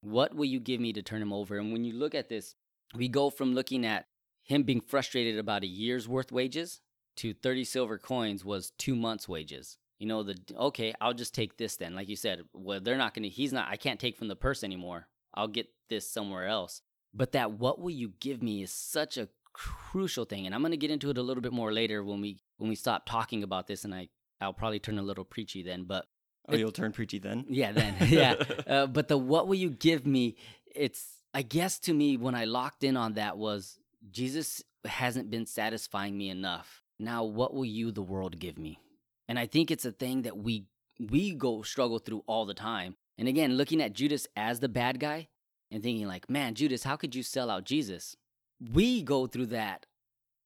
Speaker 2: What will you give me to turn him over? And when you look at this, we go from looking at him being frustrated about a year's worth wages to 30 silver coins was two months' wages. You know, the okay, I'll just take this then. Like you said, well, they're not to, he's not, I can't take from the purse anymore. I'll get this somewhere else. But that what will you give me is such a crucial thing. And I'm to get into it a little bit more later when we when we stop talking about this and I I'll probably turn a little preachy then, but
Speaker 1: Oh, you'll turn preachy then. [LAUGHS]
Speaker 2: yeah, then [LAUGHS] yeah. [LAUGHS] Uh, but the what will you give me? It's I guess to me when I locked in on that was Jesus hasn't been satisfying me enough. Now what will you the world give me? And I think it's a thing that we we go struggle through all the time. And again, looking at Judas as the bad guy and thinking like, man, Judas, how could you sell out Jesus? We go through that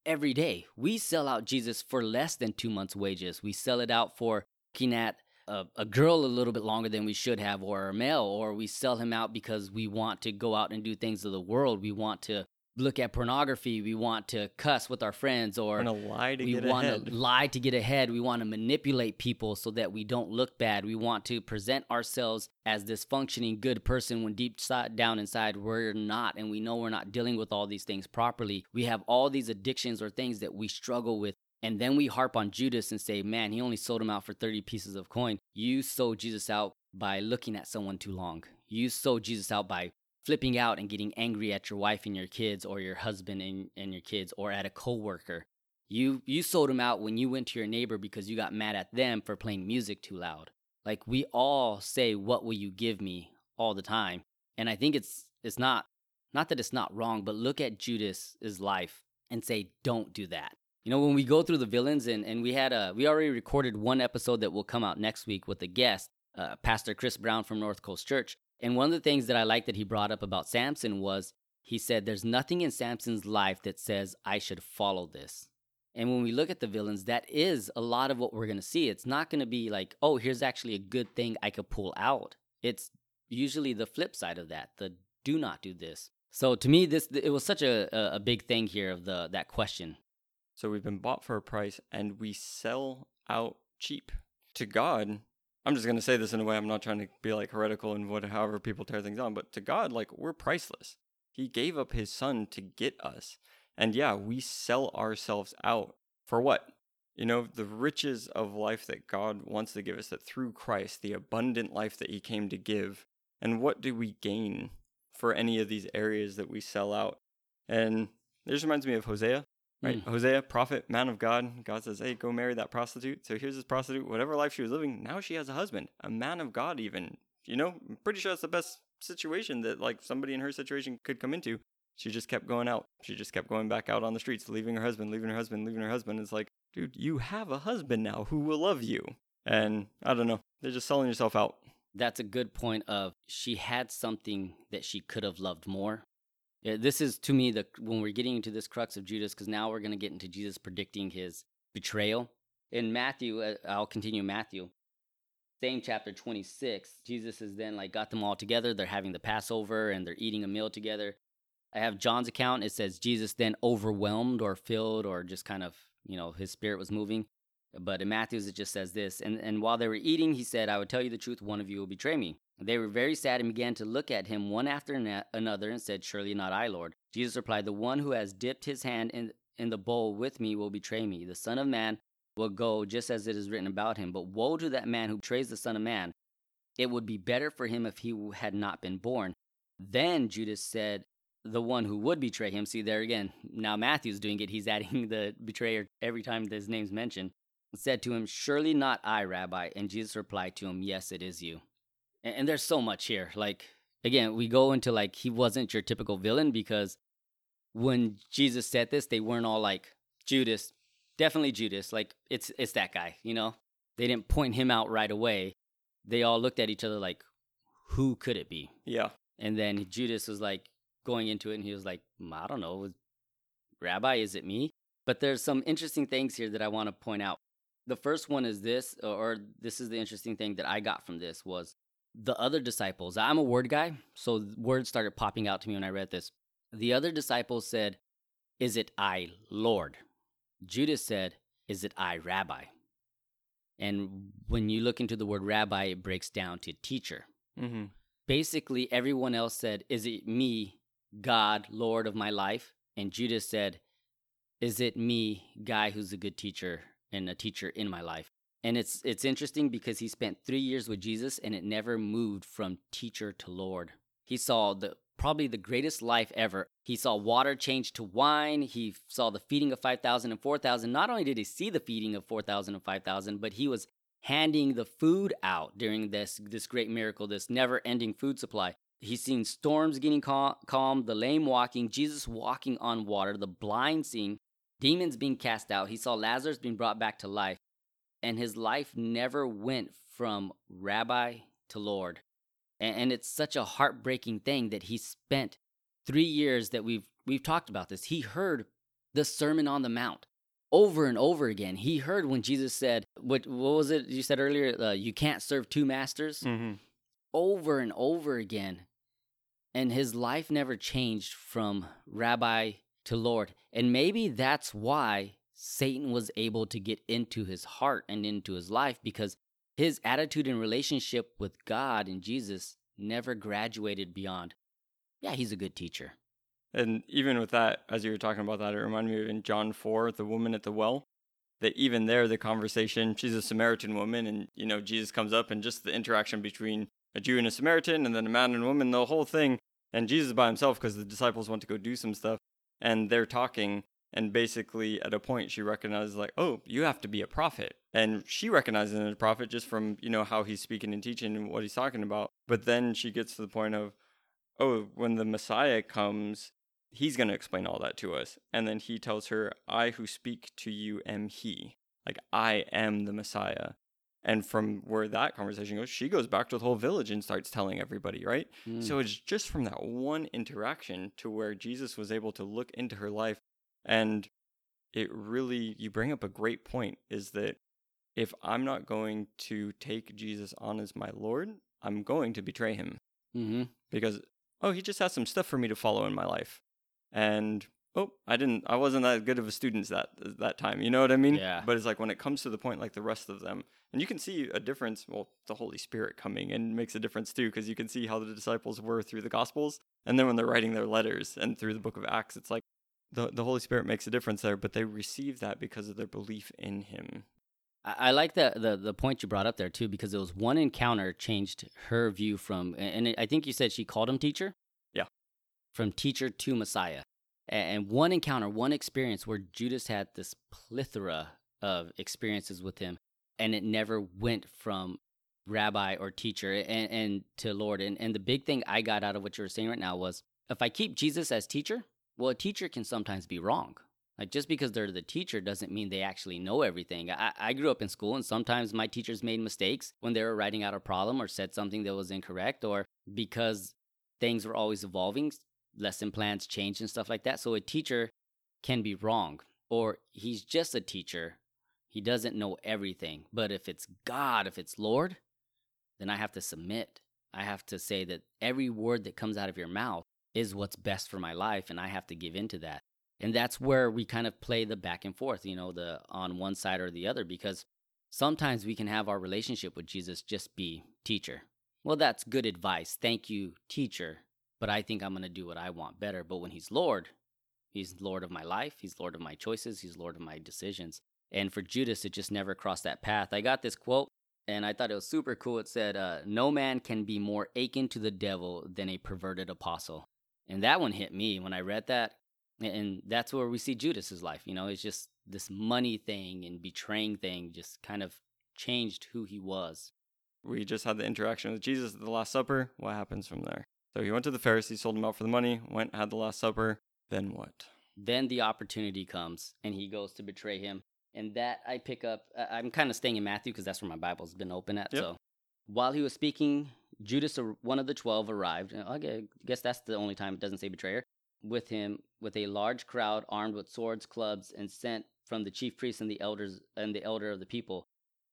Speaker 2: every day. We sell out Jesus for less than two months' wages. We sell it out for looking at a, a girl a little bit longer than we should have, or a male, or we sell him out because we want to go out and do things of the world. We want to look at pornography. We want to cuss with our friends, or
Speaker 1: and a lie to
Speaker 2: we want to lie to get ahead. We want to manipulate people so that we don't look bad. We want to present ourselves as this functioning good person when deep down inside we're not, and we know we're not dealing with all these things properly. We have all these addictions or things that we struggle with. And then we harp on Judas and say, man, he only sold him out for 30 pieces of coin. You sold Jesus out by looking at someone too long. You sold Jesus out by flipping out and getting angry at your wife and your kids or your husband and, and your kids or at a coworker. You you sold him out when you went to your neighbor because you got mad at them for playing music too loud. Like we all say what will you give me all the time. And I think it's it's not not that it's not wrong, but look at Judas's life and say don't do that. You know, when we go through the villains and, and we had a we already recorded one episode that will come out next week with a guest, uh, Pastor Chris Brown from North Coast Church. And one of the things that I like that he brought up about Samson was he said there's nothing in Samson's life that says I should follow this. And when we look at the villains, that is a lot of what we're going to see. It's not going to be like, oh, here's actually a good thing I could pull out. It's usually the flip side of that, the do not do this. So to me, this it was such a, a, a big thing here of the that question.
Speaker 1: So we've been bought for a price and we sell out cheap. To God, I'm just going to say this in a way I'm not trying to be like heretical and what however people tear things down, but to God like we're priceless. He gave up his son to get us. And yeah, we sell ourselves out for what? You know, the riches of life that God wants to give us that through Christ, the abundant life that he came to give. And what do we gain for any of these areas that we sell out? And This reminds me of Hosea, right?
Speaker 2: Mm.
Speaker 1: Hosea, prophet, man of God. God says, hey, go marry that prostitute. So here's this prostitute, whatever life she was living, now she has a husband, a man of God, even. You know, I'm pretty sure that's the best situation that like somebody in her situation could come into. She just kept going out. She just kept going back out on the streets, leaving her husband, leaving her husband, leaving her husband. It's like, dude, you have a husband now who will love you. And I don't know, they're just selling yourself out.
Speaker 2: That's a good point of she had something that she could have loved more. Yeah, this is to me the when we're getting into this crux of Judas because now we're going to get into Jesus predicting his betrayal. In Matthew, uh, I'll continue Matthew. Same chapter 26. Jesus is then like got them all together. They're having the Passover and they're eating a meal together. I have John's account. It says Jesus then overwhelmed or filled or just kind of, you know, his spirit was moving. But in Matthew's, it just says this. And, and while they were eating, he said, I would tell you the truth, one of you will betray me. They were very sad and began to look at him one after na- another and said, Surely not I, Lord. Jesus replied, The one who has dipped his hand in, in the bowl with me will betray me. The Son of Man will go just as it is written about him. But woe to that man who betrays the Son of Man. It would be better for him if he had not been born. Then Judas said, the one who would betray him. See, there again, now Matthew's doing it. He's [LAUGHS] adding the betrayer every time his name's mentioned. Said to him, Surely not I, Rabbi. And Jesus replied to him, Yes, it is you. And, and there's so much here. Like, again, we go into like, he wasn't your typical villain because when Jesus said this, they weren't all like, Judas, definitely Judas. Like, it's, it's that guy, you know? They didn't point him out right away. They all looked at each other like, Who could it be?
Speaker 1: Yeah.
Speaker 2: And then Judas was like, going into it and he was like, "Mm, I don't know, Rabbi, is it me? But there's some interesting things here that I want to point out. The first one is this, or this is the interesting thing that I got from this was the other disciples. I'm a word guy, so words started popping out to me when I read this. The other disciples said, Is it I, Lord? Judas said, Is it I, Rabbi? And when you look into the word rabbi, it breaks down to teacher.
Speaker 1: Mm-hmm.
Speaker 2: Basically, everyone else said, Is it me, God, Lord of my life? And Judas said, Is it me, guy who's a good teacher and a teacher in my life? And it's it's interesting because he spent three years with Jesus and it never moved from teacher to Lord. He saw the probably the greatest life ever. He saw water change to wine. He saw the feeding of 5,000 and 4,000. Not only did he see the feeding of 4,000 and 5,000, but he was handing the food out during this this great miracle, this never-ending food supply. He's seen storms getting cal- calm, the lame walking, Jesus walking on water, the blind seeing, demons being cast out. He saw Lazarus being brought back to life. And his life never went from rabbi to Lord. And, it's such a heartbreaking thing that he spent three years that we've we've talked about this. He heard the Sermon on the Mount over and over again. He heard when Jesus said, "What what was it you said earlier? Uh, you can't serve two masters."
Speaker 1: Mm-hmm.
Speaker 2: over and over again. And his life never changed from rabbi to Lord. And maybe that's why Satan was able to get into his heart and into his life because his attitude and relationship with God and Jesus never graduated beyond, yeah, he's a good teacher.
Speaker 1: And even with that, as you were talking about that, it reminded me of in John 4, the woman at the well, that even there, the conversation, she's a Samaritan woman, and, you know, Jesus comes up and just the interaction between a Jew and a Samaritan, and then a man and a woman, the whole thing. And Jesus by himself, because the disciples want to go do some stuff, and they're talking. And basically, at a point, she recognizes, like, oh, you have to be a prophet. And she recognizes him as a prophet just from, you know, how he's speaking and teaching and what he's talking about. But then she gets to the point of, oh, when the Messiah comes, he's going to explain all that to us. And then he tells her, I who speak to you am he. Like, I am the Messiah. And from where that conversation goes, she goes back to the whole village and starts telling everybody, right?
Speaker 2: Mm.
Speaker 1: So it's just from that one interaction to where Jesus was able to look into her life. And it really, you bring up a great point is that if I'm not going to take Jesus on as my Lord, I'm going to betray him
Speaker 2: hmm
Speaker 1: because, oh, he just has some stuff for me to follow in my life. And, oh, I didn't, I wasn't that good of a student that, that time. You know what I mean?
Speaker 2: Yeah.
Speaker 1: But it's like when it comes to the point, like the rest of them, and you can see a difference. Well, the Holy Spirit coming and makes a difference too, because you can see how the disciples were through the Gospels, and then when they're writing their letters and through the Book of Acts, it's like the the Holy Spirit makes a difference there. But they receive that because of their belief in Him.
Speaker 2: I, I like the, the the point you brought up there too, because it was one encounter changed her view from, and I think you said she called him teacher.
Speaker 1: Yeah.
Speaker 2: From teacher to Messiah. And one encounter, one experience where Judas had this plethora of experiences with him, and it never went from rabbi or teacher and, and to Lord. And, and the big thing I got out of what you were saying right now was if I keep Jesus as teacher, well, a teacher can sometimes be wrong. Like just because they're the teacher doesn't mean they actually know everything. I, I grew up in school and sometimes my teachers made mistakes when they were writing out a problem or said something that was incorrect or because things were always evolving, lesson plans changed and stuff like that. So a teacher can be wrong or he's just a teacher. He doesn't know everything. But if it's God, if it's Lord, then I have to submit. I have to say that every word that comes out of your mouth is what's best for my life and I have to give into that. And that's where we kind of play the back and forth you know the on one side or the other because sometimes we can have our relationship with jesus just be teacher well that's good advice. Thank you teacher but i think i'm going to do what i want better. But when he's lord he's lord of my life he's lord of my choices he's lord of my decisions. And for judas it just never crossed that path. I got this quote and i thought it was super cool. It said uh, no man can be more akin to the devil than a perverted apostle and that one hit me when i read that and that's where we see Judas's life. You know, it's just this money thing and betraying thing just kind of changed who he was.
Speaker 1: We just had the interaction with Jesus at the Last Supper. What happens from there? So he went to the Pharisees, sold him out for the money, went, had the Last Supper. Then what?
Speaker 2: Then the opportunity comes and he goes to betray him. And that I pick up, I'm kind of staying in Matthew because that's where my Bible's been open at. Yep. So while he was speaking, Judas, one of the 12, arrived. I guess that's the only time it doesn't say betrayer with him with a large crowd armed with swords, clubs, and sent from the chief priests and the elders and the elder of the people.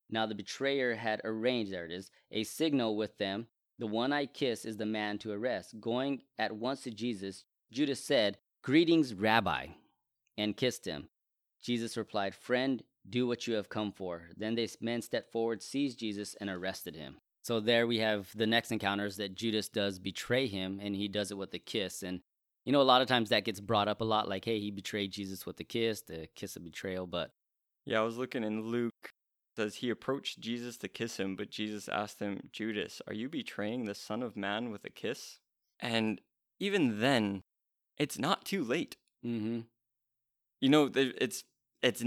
Speaker 2: Now the betrayer had arranged, there it is, a signal with them. The one I kiss is the man to arrest. Going at once to Jesus, Judas said, Greetings, Rabbi, and kissed him. Jesus replied, Friend, do what you have come for. Then they men stepped forward, seized Jesus, and arrested him. So there we have the next encounters that Judas does betray him, and he does it with a kiss. And you know, a lot of times that gets brought up a lot, like, hey, he betrayed Jesus with a kiss, the kiss of betrayal. But
Speaker 1: yeah, I was looking in Luke. Says he approached Jesus to kiss him, but Jesus asked him, Judas, are you betraying the Son of Man with a kiss? And even then, it's not too late.
Speaker 2: Mm-hmm.
Speaker 1: You know, it's it's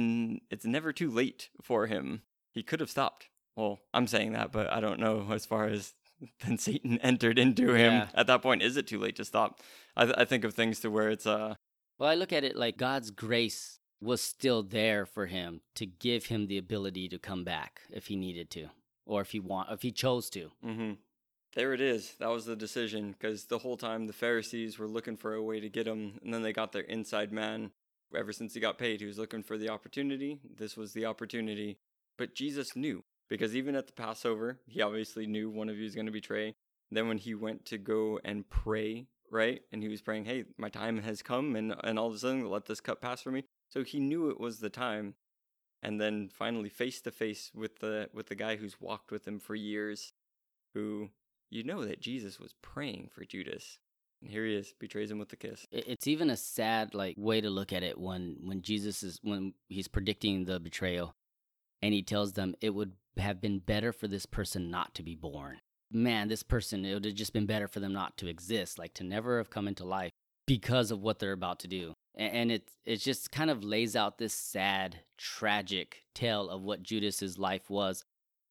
Speaker 1: it's never too late for him. He could have stopped. Well, I'm saying that, but I don't know as far as [LAUGHS] then Satan entered into him. Yeah. At that point, is it too late to stop? I, th- I think of things to where it's uh.
Speaker 2: Well, I look at it like God's grace was still there for him to give him the ability to come back if he needed to, or if he want, if he chose to.
Speaker 1: Mm-hmm. There it is. That was the decision because the whole time the Pharisees were looking for a way to get him, and then they got their inside man. Ever since he got paid, he was looking for the opportunity. This was the opportunity. But Jesus knew because even at the Passover, he obviously knew one of you was going to betray. Then when he went to go and pray, right, and he was praying, "Hey, my time has come," and and all of a sudden, let this cup pass for me. So he knew it was the time. And then finally, face to face with the with the guy who's walked with him for years, who you know that Jesus was praying for Judas. And here he is, betrays him with the kiss.
Speaker 2: It's even a sad like way to look at it when when Jesus is when he's predicting the betrayal and he tells them it would have been better for this person not to be born. Man, this person, it would have just been better for them not to exist, like to never have come into life because of what they're about to do. And it, it just kind of lays out this sad, tragic tale of what Judas's life was.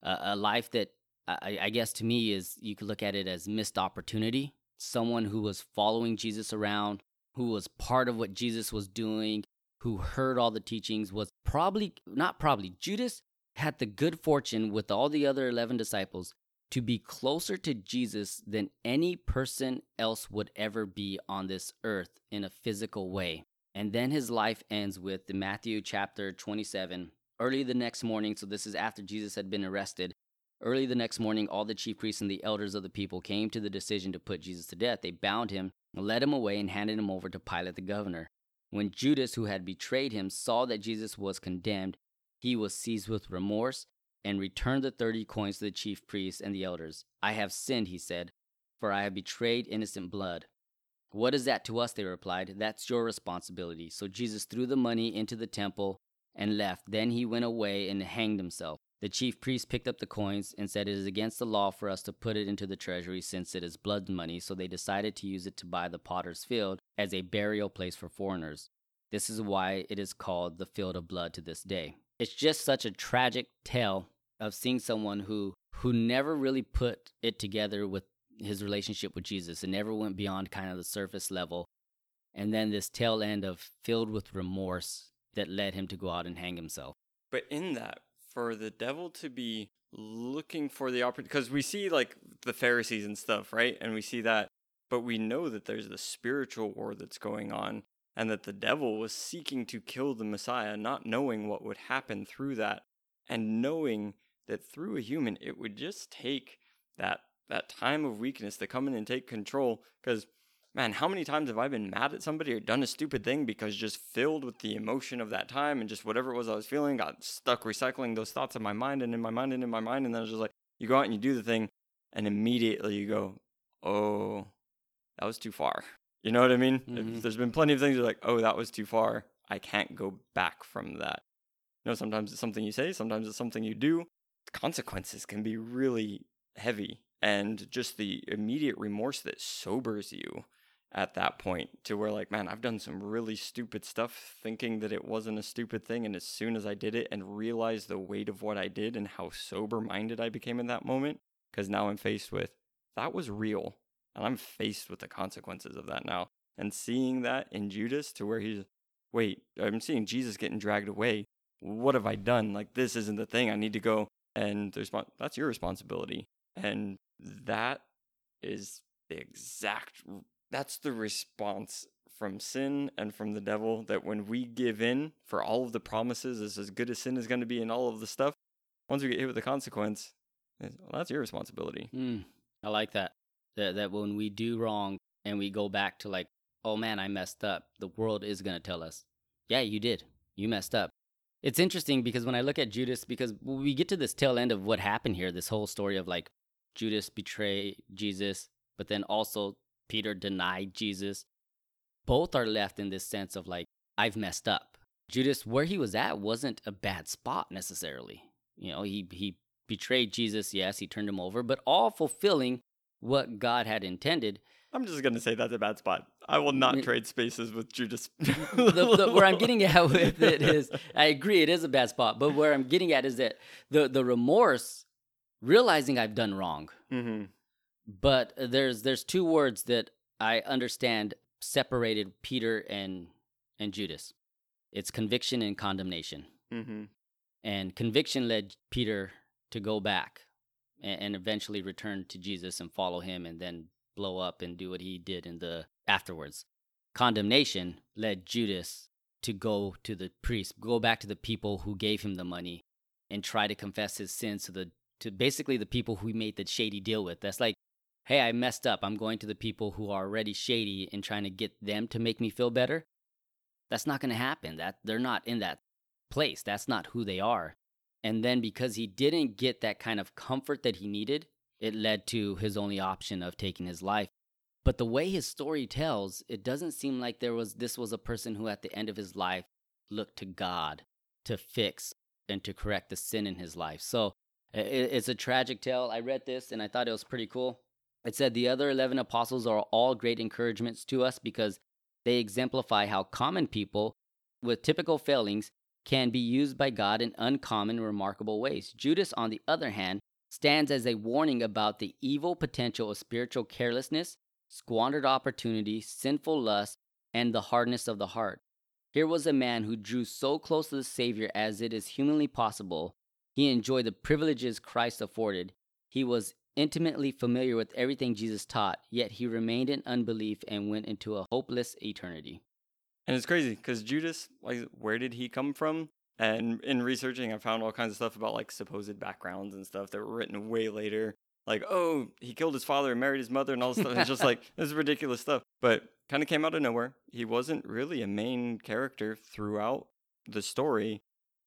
Speaker 2: Uh, a life that I, I guess to me is you could look at it as missed opportunity. Someone who was following Jesus around, who was part of what Jesus was doing, who heard all the teachings, was probably, not probably, Judas had the good fortune with all the other 11 disciples to be closer to Jesus than any person else would ever be on this earth in a physical way. And then his life ends with the Matthew chapter 27. Early the next morning, so this is after Jesus had been arrested. Early the next morning, all the chief priests and the elders of the people came to the decision to put Jesus to death. They bound him, led him away, and handed him over to Pilate the governor. When Judas, who had betrayed him, saw that Jesus was condemned, he was seized with remorse and returned the thirty coins to the chief priests and the elders. I have sinned, he said, for I have betrayed innocent blood. What is that to us? They replied. That's your responsibility. So Jesus threw the money into the temple and left. Then he went away and hanged himself. The chief priest picked up the coins and said, It is against the law for us to put it into the treasury since it is blood money. So they decided to use it to buy the potter's field as a burial place for foreigners. This is why it is called the field of blood to this day. It's just such a tragic tale of seeing someone who who never really put it together with his relationship with Jesus and never went beyond kind of the surface level. And then this tail end of filled with remorse that led him to go out and hang himself.
Speaker 1: But in that, for the devil to be looking for the opportunity, because we see like the Pharisees and stuff, right? And we see that, but we know that there's the spiritual war that's going on and that the devil was seeking to kill the Messiah, not knowing what would happen through that, and knowing that through a human it would just take that that time of weakness to come in and take control. Because man, how many times have I been mad at somebody or done a stupid thing because just filled with the emotion of that time and just whatever it was I was feeling, got stuck recycling those thoughts in my mind and in my mind and in my mind, and then it's just like you go out and you do the thing, and immediately you go, oh, that was too far. You know what I mean?
Speaker 2: Mhm.
Speaker 1: There's been plenty of things you're like, oh, that was too far. I can't go back from that. You know, sometimes it's something you say, sometimes it's something you do. The consequences can be really heavy. And just the immediate remorse that sobers you at that point to where, like, man, I've done some really stupid stuff thinking that it wasn't a stupid thing. And as soon as I did it and realized the weight of what I did and how sober minded I became in that moment, because now I'm faced with that was real. And I'm faced with the consequences of that now. And seeing that in Judas to where he's, wait, I'm seeing Jesus getting dragged away. What have I done? Like, this isn't the thing. I need to go. And the respons- that's your responsibility. And that is the exact, that's the response from sin and from the devil that when we give in for all of the promises, as as good as sin is going to be and all of the stuff, once we get hit with the consequence, well, that's your responsibility.
Speaker 2: Mm, I like that. That. That when we do wrong and we go back to like, oh man, I messed up, the world is going to tell us, yeah, you did. You messed up. It's interesting because when I look at Judas, because we get to this tail end of what happened here, this whole story of like Judas betrayed Jesus, but then also Peter denied Jesus. Both are left in this sense of like, I've messed up. Judas, where he was at, wasn't a bad spot necessarily. You know, he, he betrayed Jesus, yes, he turned him over, but all fulfilling what God had intended.
Speaker 1: I'm just gonna say that's a bad spot. I will not trade spaces with Judas. [LAUGHS]
Speaker 2: the, the, where I'm getting at [LAUGHS] with it is, I agree, it is a bad spot. But where I'm getting at is that the the remorse, realizing I've done wrong.
Speaker 1: hmm
Speaker 2: But there's there's two words that I understand separated Peter and and Judas. It's conviction and condemnation.
Speaker 1: hmm
Speaker 2: And conviction led Peter to go back and, and eventually return to Jesus and follow him and then blow up and do what he did in the afterwards. Condemnation led Judas to go to the priest, go back to the people who gave him the money and try to confess his sins to the to basically the people who he made the shady deal with. That's like, hey, I messed up. I'm going to the people who are already shady and trying to get them to make me feel better. That's not going to happen. That they're not in that place. That's not who they are. And then because he didn't get that kind of comfort that he needed, it led to his only option of taking his life. But the way his story tells, it doesn't seem like there was this was a person who at the end of his life looked to God to fix and to correct the sin in his life. So it's a tragic tale. I read this and I thought it was pretty cool. It said the other 11 apostles are all great encouragements to us because they exemplify how common people with typical failings can be used by God in uncommon, remarkable ways. Judas, on the other hand, stands as a warning about the evil potential of spiritual carelessness, squandered opportunity, sinful lust, and the hardness of the heart. Here was a man who drew so close to the Savior as it is humanly possible. He enjoyed the privileges Christ afforded. He was intimately familiar with everything Jesus taught, yet he remained in unbelief and went into a hopeless eternity.
Speaker 1: And it's crazy because Judas, like, where did he come from? And in researching, I found all kinds of stuff about like supposed backgrounds and stuff that were written way later. Like, oh, he killed his father and married his mother and all this stuff. It's just like this is ridiculous stuff. But kind of came out of nowhere. He wasn't really a main character throughout the story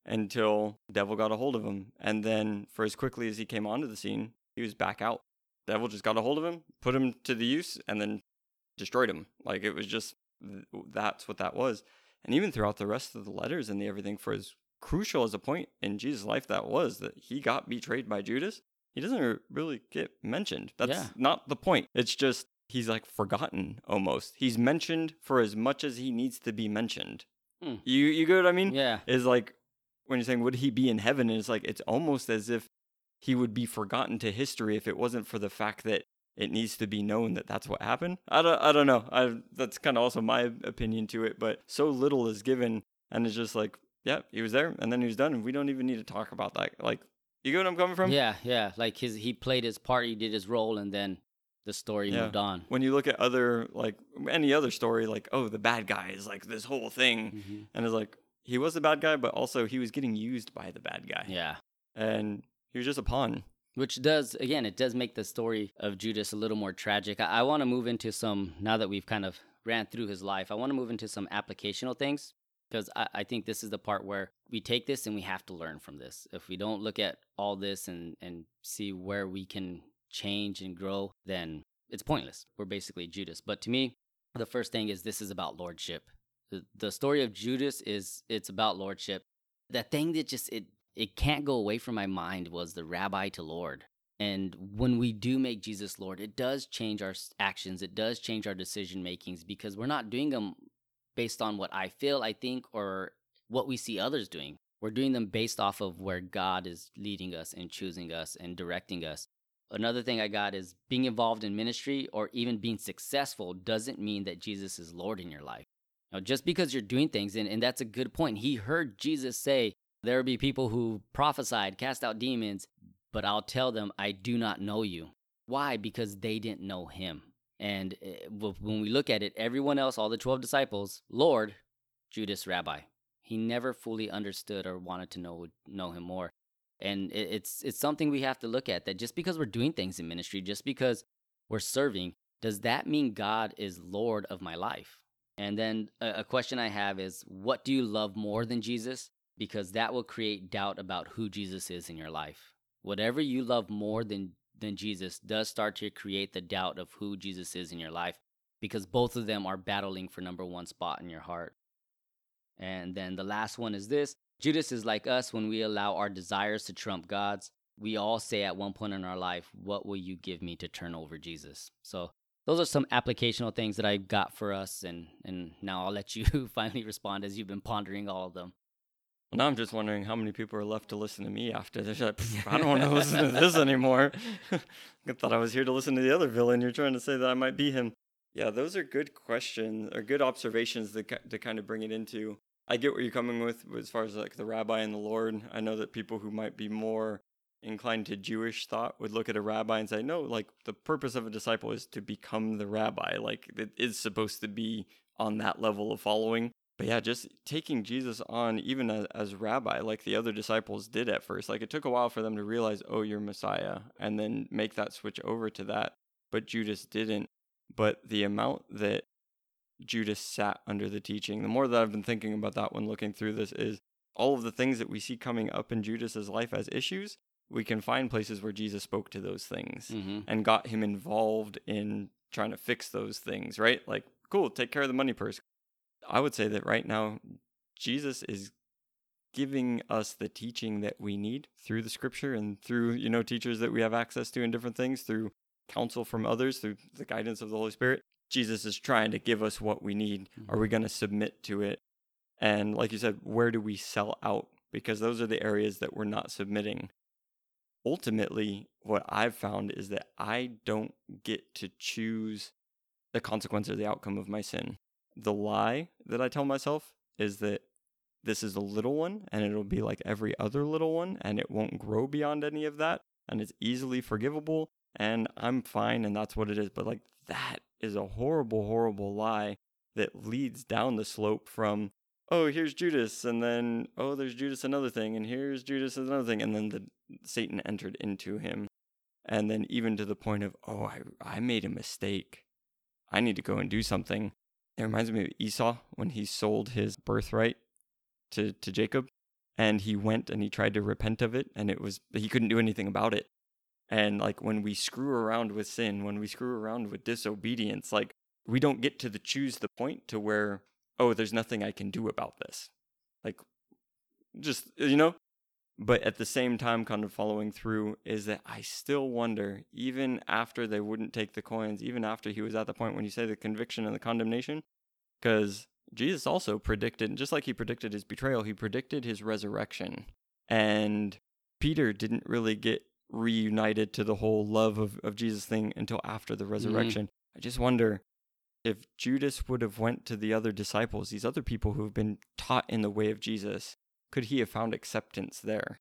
Speaker 1: until Devil got a hold of him. And then for as quickly as he came onto the scene, he was back out. Devil just got a hold of him, put him to the use, and then destroyed him. Like it was just that's what that was. And even throughout the rest of the letters and the everything, for as crucial as a point in Jesus' life that was, that he got betrayed by Judas, he doesn't really get mentioned. That's
Speaker 2: Yeah.
Speaker 1: not the point. It's just he's like forgotten almost. He's mentioned for as much as he needs to be mentioned.
Speaker 2: Hmm.
Speaker 1: You you get what I mean?
Speaker 2: Yeah.
Speaker 1: Is like when you're saying would he be in heaven? And it's like it's almost as if he would be forgotten to history if it wasn't for the fact that it needs to be known that that's what happened. I don't I don't know. I that's kind of also my opinion to it, but so little is given and it's just like yeah, he was there and then he was done and we don't even need to talk about that. Like you get what I'm coming from?
Speaker 2: Yeah, yeah. Like his he played his part, he did his role, and then the story
Speaker 1: Yeah.
Speaker 2: moved on.
Speaker 1: When you look at other like any other story like oh the bad guy is like this whole thing
Speaker 2: Mhm.
Speaker 1: and it's like he was the bad guy but also he was getting used by the bad guy.
Speaker 2: Yeah.
Speaker 1: And he was just a pawn.
Speaker 2: Which does again, it does make the story of Judas a little more tragic. I, I want to move into some now that we've kind of ran through his life. I want to move into some applicational things because I, I think this is the part where we take this and we have to learn from this. If we don't look at all this and and see where we can change and grow, then it's pointless. We're basically Judas. But to me, the first thing is this is about lordship. The, the story of Judas is it's about lordship. The thing that just it it can't go away from my mind was the rabbi to Lord. And when we do make Jesus Lord, it does change our actions. It does change our decision makings because we're not doing them based on what I feel, I think, or what we see others doing. We're doing them based off of where God is leading us and choosing us and directing us. Another thing I got is being involved in ministry or even being successful doesn't mean that Jesus is Lord in your life. Now, just because you're doing things, and, and that's a good point. He heard Jesus say, There be people who prophesied, cast out demons, but I'll tell them, I do not know you. Why? Because they didn't know him. And eh, when we look at it, everyone else, all the 12 disciples, Lord, Judas, Rabbi, he never fully understood or wanted to know, know him more. And it's, it's something we have to look at that just because we're doing things in ministry, just because we're serving, does that mean God is Lord of my life? And then a question I have is, what do you love more than Jesus? Because that will create doubt about who Jesus is in your life. Whatever you love more than than Jesus does start to create the doubt of who Jesus is in your life, because both of them are battling for number one spot in your heart. And then the last one is this: Judas is like us when we allow our desires to trump God's. We all say at one point in our life, "What will you give me to turn over Jesus?" So those are some applicational things that I got for us, and and now I'll let you [LAUGHS] finally respond as you've been pondering all of them.
Speaker 1: Well, now I'm just wondering how many people are left to listen to me after this. Like, I don't want to [LAUGHS] listen to this anymore. [LAUGHS] I thought I was here to listen to the other villain. You're trying to say that I might be him. Yeah, those are good questions or good observations to, to kind of bring it into. I get where you're coming with as far as like the rabbi and the Lord. I know that people who might be more inclined to Jewish thought would look at a rabbi and say, no, like the purpose of a disciple is to become the rabbi. Like it is supposed to be on that level of following. But yeah, just taking Jesus on, even as, as rabbi, like the other disciples did at first. Like it took a while for them to realize, oh, you're Messiah, and then make that switch over to that. But Judas didn't. But the amount that Judas sat under the teaching, the more that I've been thinking about that when looking through this, is all of the things that we see coming up in Judas's life as issues. We can find places where Jesus spoke to those things
Speaker 2: Mm-hmm.
Speaker 1: and got him involved in trying to fix those things, right? Like, cool, take care of the money purse. I would say that right now, Jesus is giving us the teaching that we need through the scripture and through, you know, teachers that we have access to in different things, through counsel from others, through the guidance of the Holy Spirit. Jesus is trying to give us what we need. Are mm-hmm. we going to submit to it? And like you said, where do we sell out? Because those are the areas that we're not submitting ultimately what I've found is that I don't get to choose the consequence or the outcome of my sin. The lie that I tell myself is that this is a little one and it'll be like every other little one and it won't grow beyond any of that and it's easily forgivable and I'm fine and that's what it is. But like that is a horrible, horrible lie that leads down the slope from oh, here's Judas, and then oh, there's Judas another thing, and here's Judas another thing, and then the Satan entered into him, and then even to the point of oh, I I made a mistake, I need to go and do something. It reminds me of Esau when he sold his birthright to to Jacob, and he went and he tried to repent of it, and it was he couldn't do anything about it. And like when we screw around with sin, when we screw around with disobedience, like we don't get to the choose the point to where oh, there's nothing I can do about this. Like, just, you know, but at the same time, kind of following through is that I still wonder, even after they wouldn't take the coins, even after he was at the point when you say the conviction and the condemnation, because Jesus also predicted, just like he predicted his betrayal, he predicted his resurrection. And Peter didn't really get reunited to the whole love of, of Jesus thing until after the resurrection. Mm-hmm. I just wonder if Judas would have went to the other disciples, these other people who have been taught in the way of Jesus, could he have found acceptance there?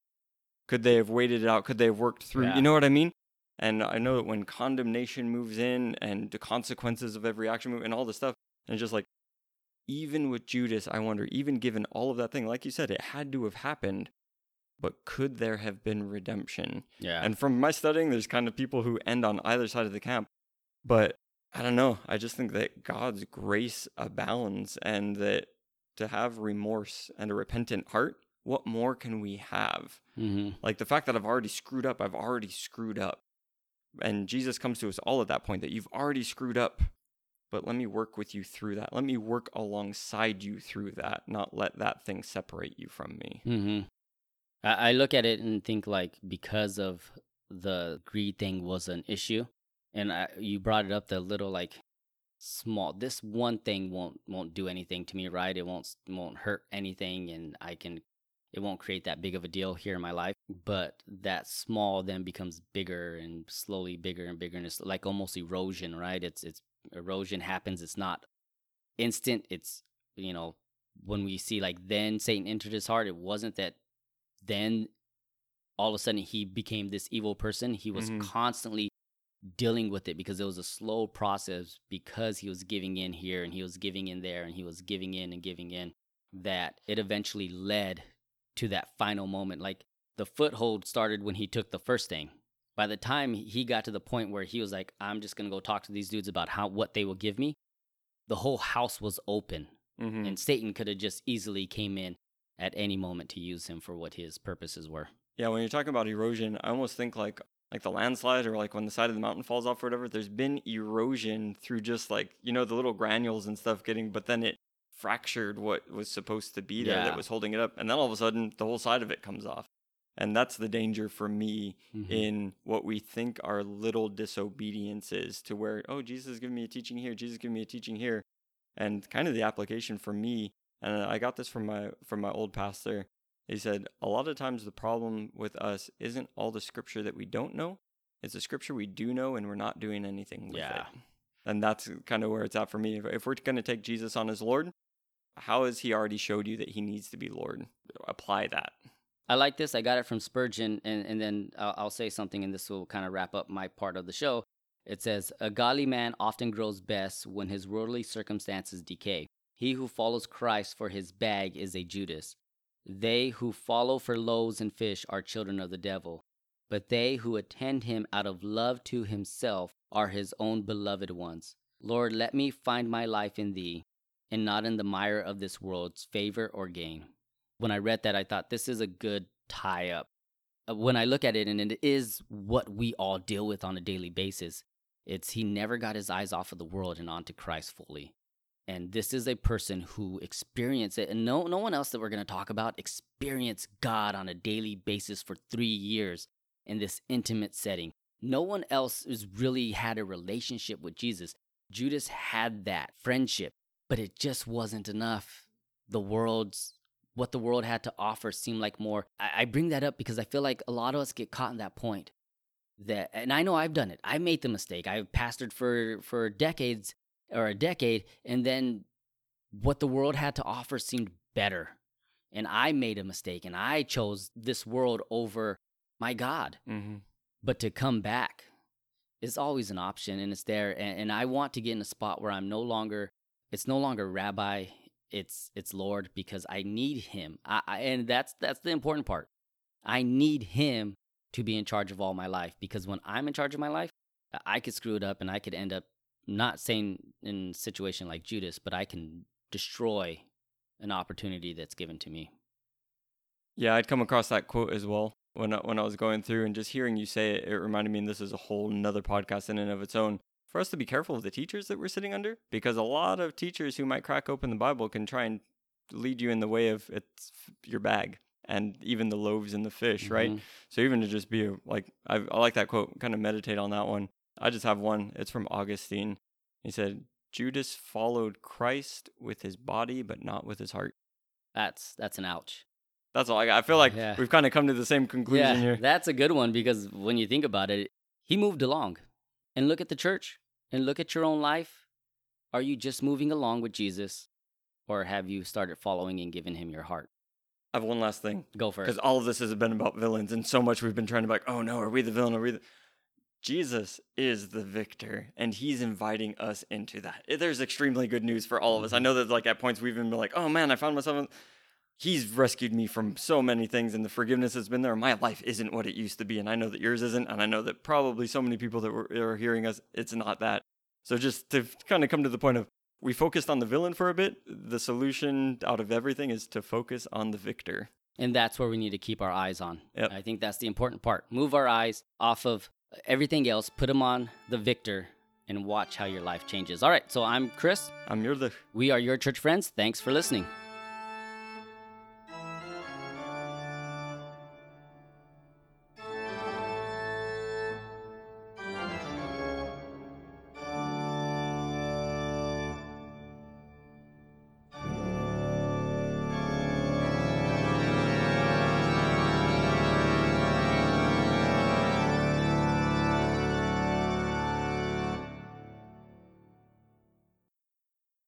Speaker 1: Could they have waited it out? Could they have worked through? Yeah. You know what I mean? And I know that when condemnation moves in and the consequences of every action move and all this stuff, and just like, even with Judas, I wonder, even given all of that thing, like you said, it had to have happened, but could there have been redemption?
Speaker 2: Yeah.
Speaker 1: And from my studying, there's kind of people who end on either side of the camp. But I don't know. I just think that God's grace abounds and that to have remorse and a repentant heart, what more can we have?
Speaker 2: Mm-hmm.
Speaker 1: Like the fact that I've already screwed up, I've already screwed up. And Jesus comes to us all at that point that you've already screwed up, but let me work with you through that. Let me work alongside you through that, not let that thing separate you from me.
Speaker 2: Mm-hmm. I, I look at it and think like because of the greed thing was an issue, and I, you brought it up the little like small this one thing won't won't do anything to me right it won't won't hurt anything and i can it won't create that big of a deal here in my life but that small then becomes bigger and slowly bigger and bigger and it's like almost erosion right it's it's erosion happens it's not instant it's you know when we see like then satan entered his heart it wasn't that then all of a sudden he became this evil person he was mm-hmm. constantly dealing with it because it was a slow process because he was giving in here and he was giving in there and he was giving in and giving in that it eventually led to that final moment. Like the foothold started when he took the first thing. By the time he got to the point where he was like i'm just going to go talk to these dudes about how what they will give me the whole house was open mm-hmm. and satan could have just easily came in at any moment to use him for what his purposes were.
Speaker 1: Yeah when you're talking about erosion i almost think like like the landslide or like when the side of the mountain falls off or whatever, there's been erosion through just like, you know, the little granules and stuff getting, but then it fractured what was supposed to be there yeah. that was holding it up. And then all of a sudden, the whole side of it comes off. And that's the danger for me mm-hmm. in what we think are little disobediences to where, oh, Jesus is giving me a teaching here, Jesus is giving me a teaching here. And kind of the application for me, and I got this from my from my old pastor, he said, a lot of times the problem with us isn't all the scripture that we don't know, it's the scripture we do know and we're not doing anything with yeah. it. And that's kind of where it's at for me. If, if we're going to take Jesus on as Lord, how has he already showed you that he needs to be Lord? Apply that.
Speaker 2: I like this. I got it from Spurgeon, and, and then I'll, I'll say something, and this will kind of wrap up my part of the show. It says, A godly man often grows best when his worldly circumstances decay. He who follows Christ for his bag is a Judas. They who follow for loaves and fish are children of the devil, but they who attend him out of love to himself are his own beloved ones. Lord, let me find my life in thee, and not in the mire of this world's favor or gain. When I read that, I thought this is a good tie up. Uh, when I look at it, and it is what we all deal with on a daily basis, it's he never got his eyes off of the world and onto Christ fully and this is a person who experienced it and no no one else that we're going to talk about experienced god on a daily basis for 3 years in this intimate setting. No one else has really had a relationship with jesus. Judas had that friendship but it just wasn't enough. The world's what the world had to offer seemed like more I, I bring that up because i feel like a lot of us get caught in that point that and i know i've done it. I made the mistake. I've pastored for for decades or a decade, and then what the world had to offer seemed better. And I made a mistake and I chose this world over my God.
Speaker 1: Mm-hmm.
Speaker 2: But to come back is always an option and it's there. And, and I want to get in a spot where I'm no longer, it's no longer rabbi, it's it's Lord because I need him. I, I, and that's that's the important part. I need him to be in charge of all my life because when I'm in charge of my life, I could screw it up and I could end up not saying in a situation like Judas, but I can destroy an opportunity that's given to me.
Speaker 1: Yeah, I'd come across that quote as well when I, when I was going through and just hearing you say it, it reminded me, and this is a whole another podcast in and of its own, for us to be careful of the teachers that we're sitting under, because a lot of teachers who might crack open the Bible can try and lead you in the way of it's your bag. and even the loaves and the fish, right?
Speaker 2: Mhm.
Speaker 1: So even to just be like, I, I like that quote, kind of meditate on that one. I just have one. It's from Augustine. He said, Judas followed Christ with his body, but not with his heart.
Speaker 2: That's that's an ouch.
Speaker 1: That's all I got. I feel oh, like
Speaker 2: Yeah.
Speaker 1: we've kind of come to the same conclusion
Speaker 2: yeah,
Speaker 1: here.
Speaker 2: that's a good one because when you think about it, he moved along. And look at the church and look at your own life. Are you just moving along with Jesus or have you started following and giving him your heart?
Speaker 1: I have one last thing.
Speaker 2: Go for it.
Speaker 1: Because all of this has been about villains, and so much we've been trying to be like, oh no, are we the villain? Are we the. Jesus is the victor, and he's inviting us into that. Eh, There's extremely good news for all of us. I know that, like, at points we've even been like, oh man, I found myself. In... He's rescued me from so many things, and the forgiveness has been there. My life isn't what it used to be, and I know that yours isn't, and I know that probably so many people that were, are hearing us, it's not that. So just to kind of come to the point of we focused on the villain for a bit. The solution out of everything is to focus on the victor.
Speaker 2: And that's where we need to keep our eyes on.
Speaker 1: Yep.
Speaker 2: I think that's the important part. Move our eyes off of everything else, put them on the victor, and watch how your life changes. All right, so I'm Chris.
Speaker 1: I'm your the
Speaker 2: We are your church friends. Thanks for listening.